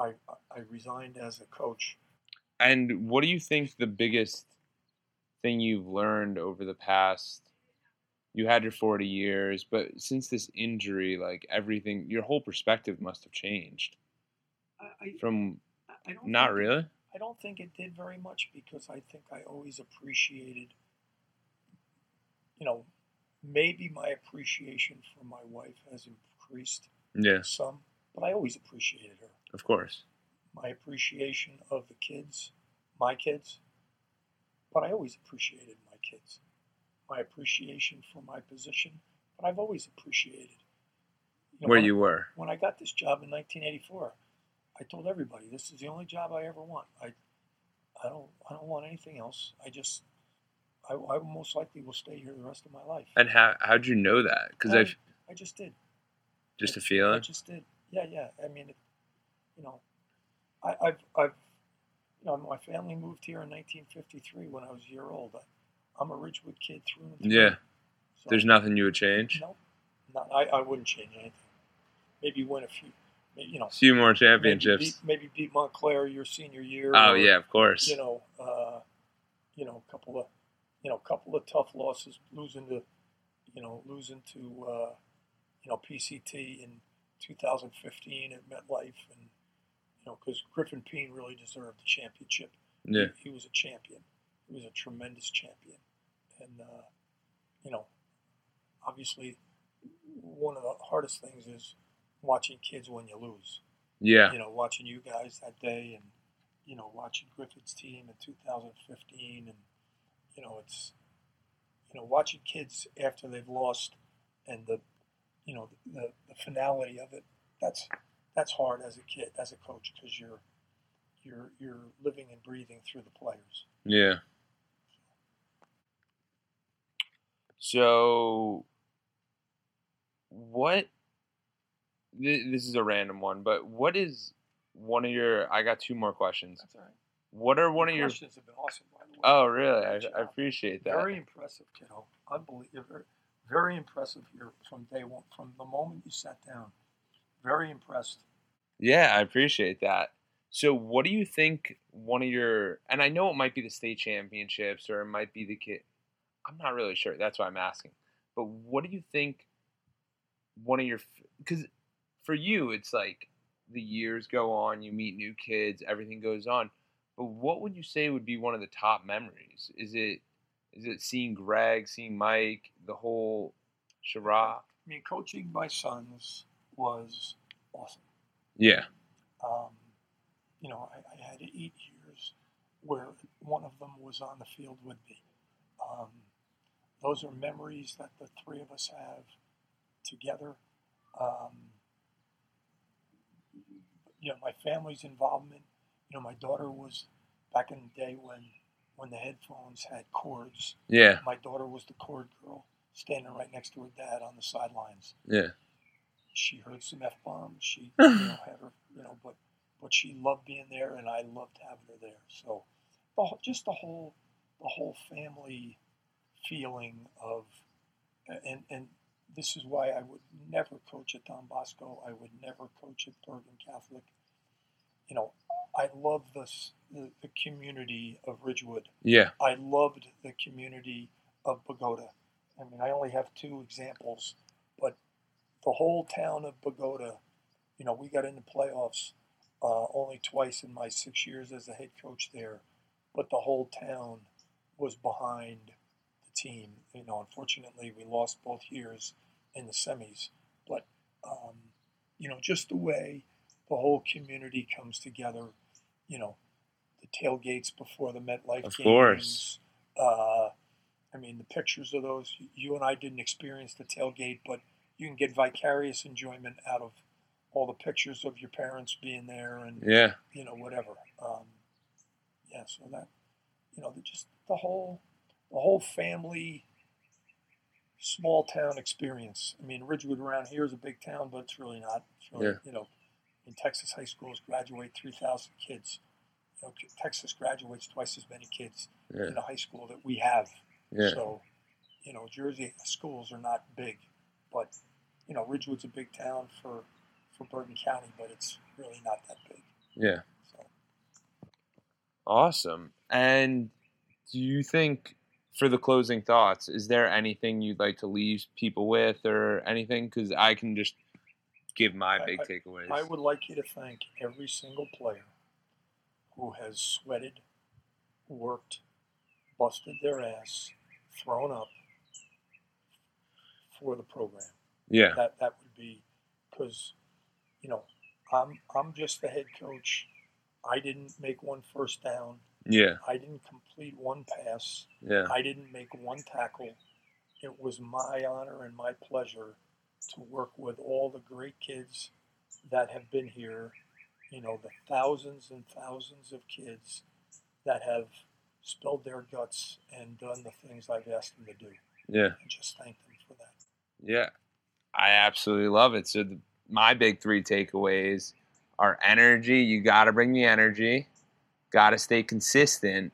Speaker 5: I I resigned as a coach.
Speaker 4: And what do you think the biggest thing you've learned over the past, you had your 40 years, but since this injury, like everything, your whole perspective must have changed
Speaker 5: I, I,
Speaker 4: from
Speaker 5: I don't
Speaker 4: not
Speaker 5: it-
Speaker 4: really.
Speaker 5: I don't think it did very much because I think I always appreciated, you know, maybe my appreciation for my wife has increased
Speaker 4: Yeah,
Speaker 5: some, but I always appreciated her.
Speaker 4: of course.
Speaker 5: My appreciation of the kids, my kids, but I always appreciated my kids. My appreciation for my position, but I've always appreciated. know,
Speaker 4: Where you were.
Speaker 5: when I got this job in 1984, I told everybody this is the only job I ever want. I, I don't, I don't want anything else. I just, I, I most likely will stay here the rest of my life.
Speaker 4: And how how'd you know that? Because
Speaker 5: I,
Speaker 4: I
Speaker 5: I just did.
Speaker 4: just a
Speaker 5: I
Speaker 4: feeling.
Speaker 5: I just did. Yeah, yeah. I mean, it, you know, I, I've, I've, you know, my family moved here in 1953 when I was a year old. I, I'm a Ridgewood kid through and through.
Speaker 4: Yeah.
Speaker 5: So,
Speaker 4: There's nothing you would change.
Speaker 5: No, not, I, I wouldn't change anything. Maybe win a few, you know,
Speaker 4: A few more
Speaker 5: maybe
Speaker 4: championships.
Speaker 5: beat, maybe beat Montclair your senior year.
Speaker 4: Oh
Speaker 5: or,
Speaker 4: yeah, of course.
Speaker 5: You know, uh, you know, a couple of, you know, a couple of tough losses, losing to, you know, losing to, uh, you know, PCT in 2015 at MetLife, and you know, because Griffin Peen really deserved the championship.
Speaker 4: Yeah.
Speaker 5: He, he was a champion. He was a tremendous champion, and uh, you know, obviously, one of the hardest things is watching kids when you lose
Speaker 4: Yeah.
Speaker 5: you know, watching you guys that day and, you know, watching Griffin's team in 2015 and, you know, it's, you know, watching kids after they've lost and the, you know, the, the finality of it, that's, that's hard as a kid, as a coach, because you're, you're, you're living and breathing through the players.
Speaker 4: Yeah. So, what? This is a random one, but what is one of your? I got two more questions.
Speaker 5: That's all right.
Speaker 4: What are one of your?
Speaker 5: questions have been awesome, by the way.
Speaker 4: Oh, really? I, I appreciate that.
Speaker 5: Very impressive, kiddo. Unbelievable. Very, very impressive here from day one, from the moment you sat down. Very impressed.
Speaker 4: Yeah, I appreciate that. So, what do you think one of your, and I know it might be the state championships or it might be the kid, I'm not really sure. That's why I'm asking. But what do you think one of your, because for you, it's like the years go on, you meet new kids, everything goes on. But what would you say would be one of the top memories? Is it, is it seeing Greg, seeing Mike, the whole charade?
Speaker 5: I mean, coaching my sons was awesome.
Speaker 4: Yeah.
Speaker 5: Um, you know, I, I had eight years where one of them was on the field with me. Um, those are memories that the three of us have together. Um, you know, my family's involvement. You know, my daughter was back in the day when when the headphones had cords.
Speaker 4: Yeah.
Speaker 5: My daughter was the cord girl, standing right next to her dad on the sidelines.
Speaker 4: Yeah.
Speaker 5: She heard some f bombs. She, (laughs) you know, had her, you know, but but she loved being there, and I loved having her there. So, the, just the whole the whole family feeling of, and and this is why I would never coach at Don Bosco. I would never coach at Bergen Catholic. You know, I love this the, the community of Ridgewood.
Speaker 4: Yeah.
Speaker 5: I loved the community of Bogota. I mean, I only have two examples, but the whole town of Bogota, you know, we got into playoffs uh, only twice in my six years as a head coach there, but the whole town was behind the team. You know, unfortunately, we lost both years in the semis, but um, you know, just the way the whole community comes together. You know, the tailgates before the MetLife
Speaker 4: Of
Speaker 5: games.
Speaker 4: Of course.
Speaker 5: Uh, I mean, the pictures of those. You and I didn't experience the tailgate, but you can get vicarious enjoyment out of all the pictures of your parents being there and
Speaker 4: Yeah.
Speaker 5: you know whatever. Um, yeah, so that you know, the, just the whole the whole family small town experience. I mean, Ridgewood around here is a big town, but it's really not. It's really,
Speaker 4: Yeah.
Speaker 5: you know, in Texas high schools graduate three thousand kids. You know, Texas graduates twice as many kids
Speaker 4: Yeah.
Speaker 5: in a high school that we have.
Speaker 4: Yeah.
Speaker 5: So, you know, Jersey schools are not big, but you know, Ridgewood's a big town for for Bergen County, but it's really not that big.
Speaker 4: Yeah.
Speaker 5: So,
Speaker 4: Awesome. And do you think for the closing thoughts, is there anything you'd like to leave people with or anything? Because I can just give my big
Speaker 5: I-
Speaker 4: takeaways.
Speaker 5: I would like you to thank every single player who has sweated, worked, busted their ass, thrown up for the program.
Speaker 4: yeah.
Speaker 5: That that would be because you know I'm I'm just the head coach. I didn't make one first down.
Speaker 4: Yeah.
Speaker 5: I didn't complete one pass.
Speaker 4: Yeah.
Speaker 5: I didn't make one tackle. It was my honor and my pleasure to work with all the great kids that have been here. You know, the thousands and thousands of kids that have spilled their guts and done the things I've asked them to do.
Speaker 4: Yeah.
Speaker 5: And just thank them for that.
Speaker 4: Yeah, I absolutely love it. So the, my big three takeaways are energy. You got to bring the energy. Got to stay consistent,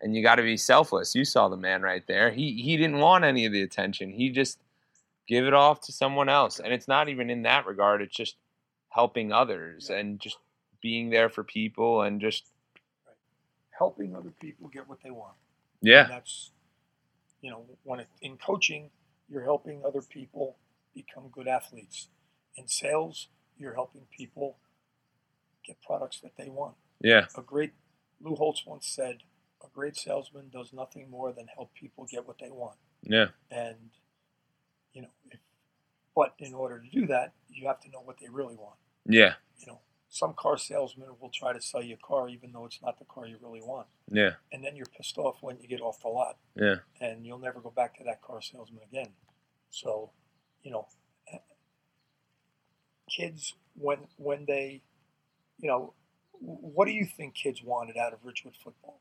Speaker 4: and you got to be selfless. You saw the man right there. He he didn't want any of the attention. He just give it off to someone else. And it's not even in that regard. It's just helping others and just being there for people and just
Speaker 5: Helping other people get what they want.
Speaker 4: yeah,
Speaker 5: And that's, you know, when it, in coaching, you're helping other people become good athletes. In sales, you're helping people get products that they want.
Speaker 4: yeah,
Speaker 5: A great, Lou Holtz once said, a great salesman does nothing more than help people get what they want.
Speaker 4: yeah,
Speaker 5: And, you know, if, but in order to do that, you have to know what they really want.
Speaker 4: yeah,
Speaker 5: You know, some car salesman will try to sell you a car even though it's not the car you really want.
Speaker 4: yeah,
Speaker 5: And then you're pissed off when you get off the lot
Speaker 4: yeah,
Speaker 5: and you'll never go back to that car salesman again. So, you know, eh, kids when when they, you know, what do you think kids wanted out of Ridgewood football?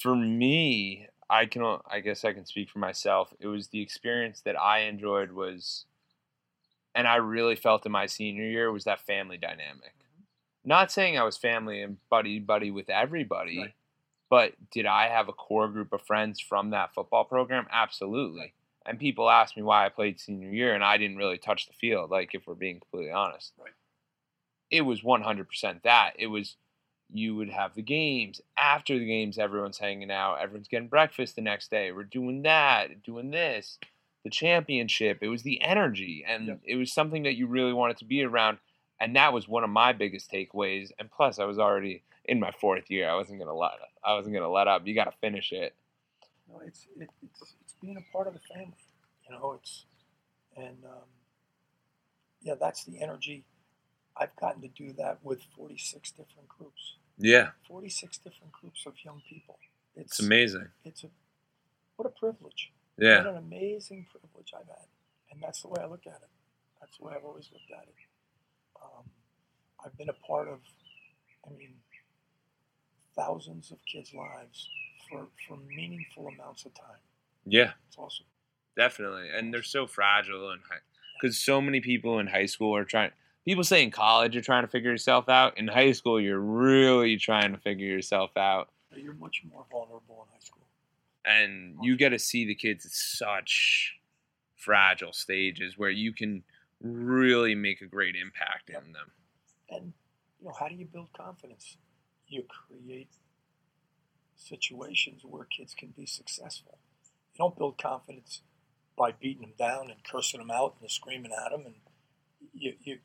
Speaker 4: for me, I can I guess I can speak for myself. It was the experience that I enjoyed was and I really felt in my senior year was that family dynamic. Mm-hmm. Not saying I was family and buddy buddy with everybody,
Speaker 5: Right.
Speaker 4: but did I have a core group of friends from that football program? Absolutely. And people asked me why I played senior year and I didn't really touch the field, like if we're being completely honest.
Speaker 5: Right.
Speaker 4: It was 100% that. It was you would have the games. After the games, everyone's hanging out. Everyone's getting breakfast the next day. We're doing that, doing this. The championship. It was the energy, and
Speaker 5: Yep.
Speaker 4: it was something that you really wanted to be around. And that was one of my biggest takeaways. And plus, I was already in my fourth year. I wasn't gonna let. I wasn't gonna let up. You got to finish it.
Speaker 5: No, it's it, it's it's being a part of the family. You know, it's and um, yeah, that's the energy. I've gotten to do that with 46 different groups.
Speaker 4: Yeah,
Speaker 5: 46 different groups of young people.
Speaker 4: it's amazing.
Speaker 5: It's a what a privilege.
Speaker 4: Yeah,
Speaker 5: What an amazing privilege I've had, and that's the way I look at it. That's the way I've always looked at it. Um, I've been a part of, I mean, thousands of kids' lives for for meaningful amounts of time.
Speaker 4: yeah.
Speaker 5: It's awesome.
Speaker 4: Definitely, and they're so fragile and because so many people in high school are trying. People say in college you're trying to figure yourself out. In high school, you're really trying to figure yourself out,
Speaker 5: You're much more vulnerable in high school.
Speaker 4: and you get to see the kids at such fragile stages where you can really make a great impact in them.
Speaker 5: And you know, how do you build confidence? You create situations where kids can be successful. You don't build confidence by beating them down and cursing them out and screaming at them. And you, you,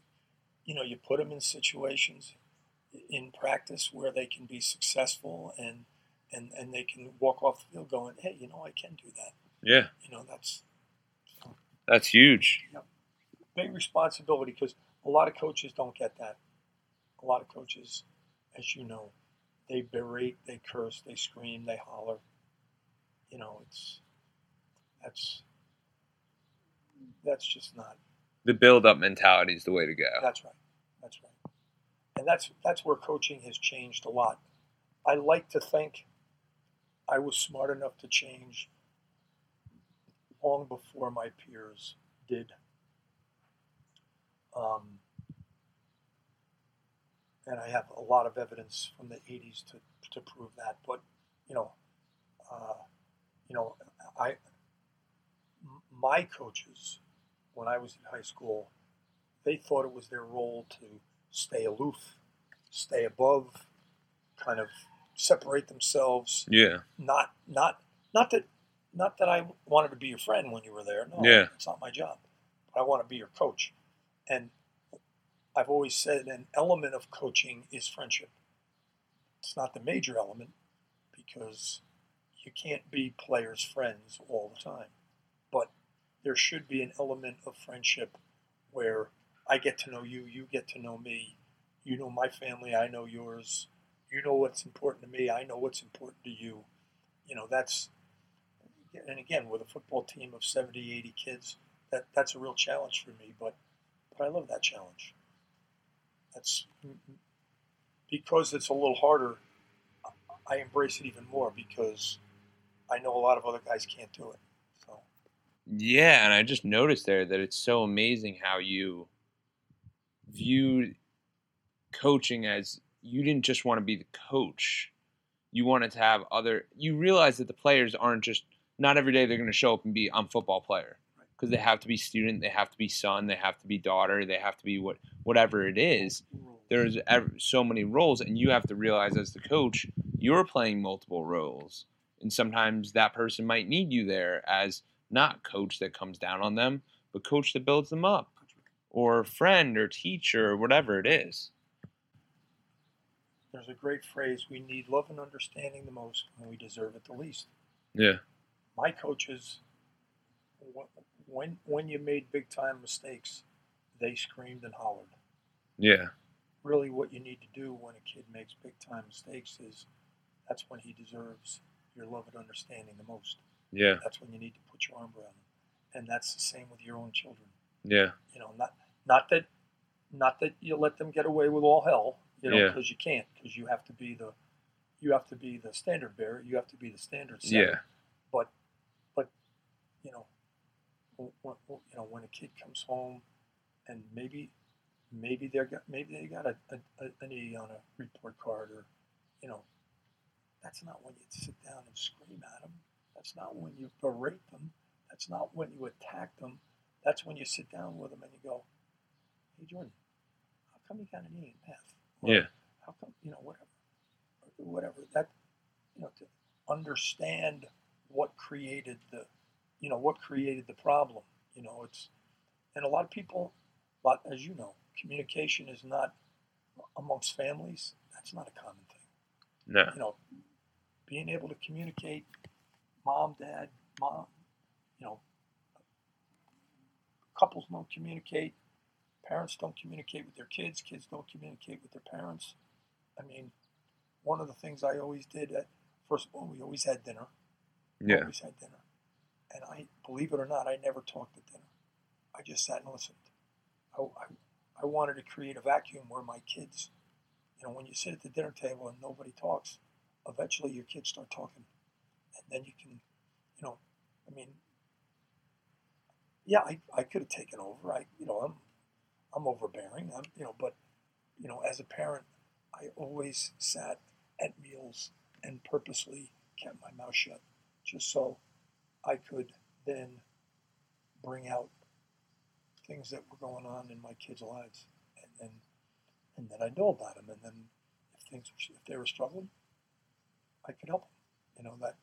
Speaker 5: you know, you put them in situations in practice where they can be successful and and and they can walk off the field going, hey, you know, I can do that.
Speaker 4: Yeah,
Speaker 5: You know, that's
Speaker 4: that's huge.
Speaker 5: big responsibility because a lot of coaches don't get that. A lot of coaches, as you know, they berate, they curse, they scream, they holler. You know, it's that's that's just not.
Speaker 4: The build-up mentality is the way to go.
Speaker 5: That's right. That's right. And that's that's where coaching has changed a lot. I like to think I was smart enough to change long before my peers did. Um, and I have a lot of evidence from the 80s to, to prove that. But, you know, uh, you know, I, my coaches, when I was in high school, they thought it was their role to stay aloof, stay above, kind of separate themselves.
Speaker 4: Yeah.
Speaker 5: Not not not that not that I wanted to be your friend when you were there. No,
Speaker 4: Yeah.
Speaker 5: it's not my job. But I want to be your coach. And I've always said an element of coaching is friendship. It's not the major element because you can't be players' friends all the time. There should be an element of friendship where I get to know you, you get to know me, you know my family, I know yours, you know what's important to me, I know what's important to you. You know, that's and again with a football team of 70, 80 kids, that that's a real challenge for me, but but I love that challenge. That's because it's a little harder. I embrace it even more because I know a lot of other guys can't do it.
Speaker 4: Yeah, and I just noticed there that it's so amazing how you viewed coaching as you didn't just want to be the coach. You wanted to have other you realize that the players aren't just not every day they're going to show up and be I'm football player because they have to be student, they have to be son, they have to be daughter, they have to be what whatever it is. There's so many roles and you have to realize as the coach you're playing multiple roles and sometimes that person might need you there as not coach that comes down on them, but coach that builds them up, or friend or teacher or whatever it is.
Speaker 5: there's a great phrase: "We need love and understanding the most, and we deserve it the least."
Speaker 4: Yeah.
Speaker 5: my coaches, when when you made big time mistakes, they screamed and hollered.
Speaker 4: Yeah.
Speaker 5: Really, what you need to do when a kid makes big time mistakes is that's when he deserves your love and understanding the most.
Speaker 4: Yeah.
Speaker 5: That's when you need to put your arm around him, and that's the same with your own children.
Speaker 4: Yeah.
Speaker 5: You know, not not that not that you let them get away with all hell, you know,
Speaker 4: Yeah.
Speaker 5: because you can't, because you have to be the you have to be the standard bearer, you have to be the standard setter
Speaker 4: Yeah.
Speaker 5: but but you know when, when, you know when a kid comes home and maybe maybe they're got maybe they got a, a, a an E on a report card or you know that's not when you sit down and scream at them that's not when you berate them. That's not when you attack them. That's when you sit down with them and you go hey Jordan how come you got an E in math Or,
Speaker 4: Yeah.
Speaker 5: how come you know whatever or whatever. That you know to understand what created the you know what created the problem you know it's and a lot of people lot as you know communication is not amongst families that's not a common thing.
Speaker 4: No.
Speaker 5: you know being able to communicate mom dad mom you know couples don't communicate parents don't communicate with their kids kids don't communicate with their parents i mean one of the things i always did at first of all we always had dinner
Speaker 4: Yeah.
Speaker 5: always had dinner. And I, believe it or not, I never talked at dinner. I just sat and listened. I, I, I wanted to create a vacuum where my kids, you know, when you sit at the dinner table and nobody talks, eventually your kids start talking. Then you can, you know, I mean, yeah, I, I could have taken over. I, you know, I'm, I'm overbearing. I'm, you know, but, you know, as a parent, I always sat at meals and purposely kept my mouth shut just so I could then bring out things that were going on in my kids' lives, and then and then I know about them, and then if things if they were struggling, I could help them. You know that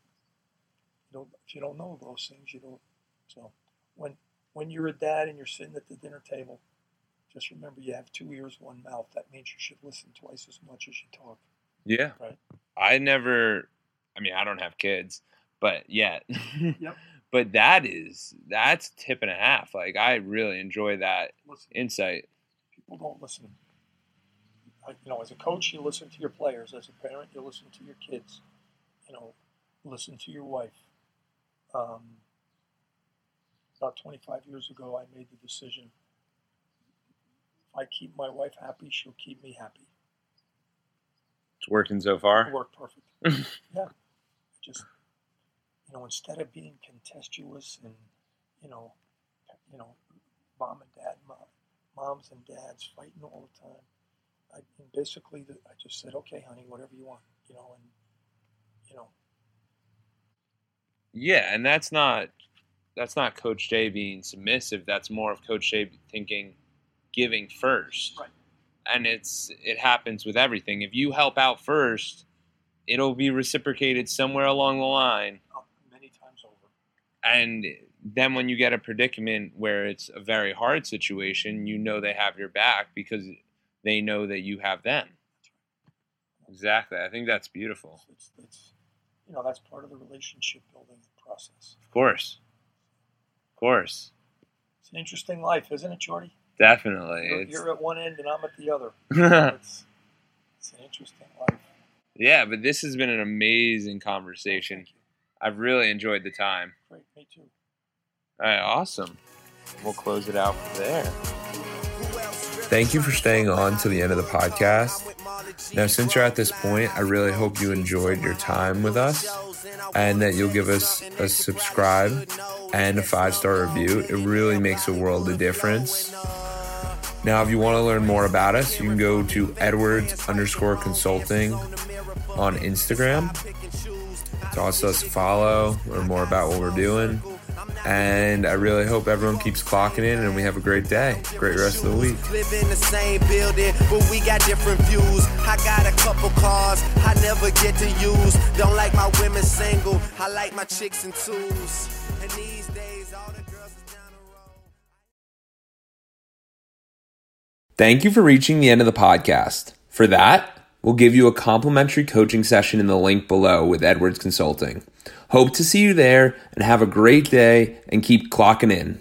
Speaker 5: you don't if you don't know those things, you don't. So when when you're a dad and you're sitting at the dinner table, just remember you have two ears, one mouth. That means you should listen twice as much as you talk.
Speaker 4: Yeah.
Speaker 5: Right.
Speaker 4: I never I mean, I don't have kids, but yet. (laughs)
Speaker 5: Yep.
Speaker 4: But that is that's tip and a half. Like I really enjoy that
Speaker 5: Listen.
Speaker 4: insight.
Speaker 5: people don't listen. I- You know, as a coach, you listen to your players. As a parent, you listen to your kids. You know, listen to your wife. Um, about 25 years ago, I made the decision. If I keep my wife happy, she'll keep me happy.
Speaker 4: It's working so far?
Speaker 5: It worked perfect. (laughs) yeah, just you know, instead of being contestuous and you know, you know, mom and dad, mom, moms and dads fighting all the time. I and basically, the, I just said, okay, honey, whatever you want, you know, and you know,
Speaker 4: Yeah, and that's not that's not Coach J being submissive. That's more of Coach J thinking giving first.
Speaker 5: Right.
Speaker 4: And it's it happens with everything. If you help out first, it'll be reciprocated somewhere along the line.
Speaker 5: Oh, many times over.
Speaker 4: And then when you get a predicament where it's a very hard situation, you know they have your back because they know that you have them. Exactly. I think that's beautiful.
Speaker 5: It's, it's, you know, that's part of the relationship building process.
Speaker 4: Of course. Of course.
Speaker 5: It's an interesting life, isn't it, Jordy?
Speaker 4: Definitely.
Speaker 5: You're, you're at one end and I'm at the other. (laughs) It's, it's an interesting life.
Speaker 4: yeah, but this has been an amazing oh, conversation.
Speaker 5: Thank you.
Speaker 4: I've really enjoyed the time.
Speaker 5: Great, me too.
Speaker 4: All right, awesome. We'll close it out from there.
Speaker 1: Thank you for staying on to the end of the podcast. Now, since you're at this point, I really hope you enjoyed your time with us and that you'll give us a subscribe and a five star review. It really makes a world of difference. Now, if you want to learn more about us, you can go to Edwards underscore consulting on Instagram. Toss us a follow, learn more about what we're doing. And I really hope everyone keeps clocking in and we have a great day. Great rest of the week.
Speaker 6: Live in the same building, but we got different views. I got a couple cars I never get to use. Don't like my women single, I like my chicks in twos. And these days, all the girls is down the road.
Speaker 1: Thank you for reaching the end of the podcast. For that, we'll give you a complimentary coaching session in the link below with Edwards Consulting. Hope to see you there and have a great day and keep clocking in.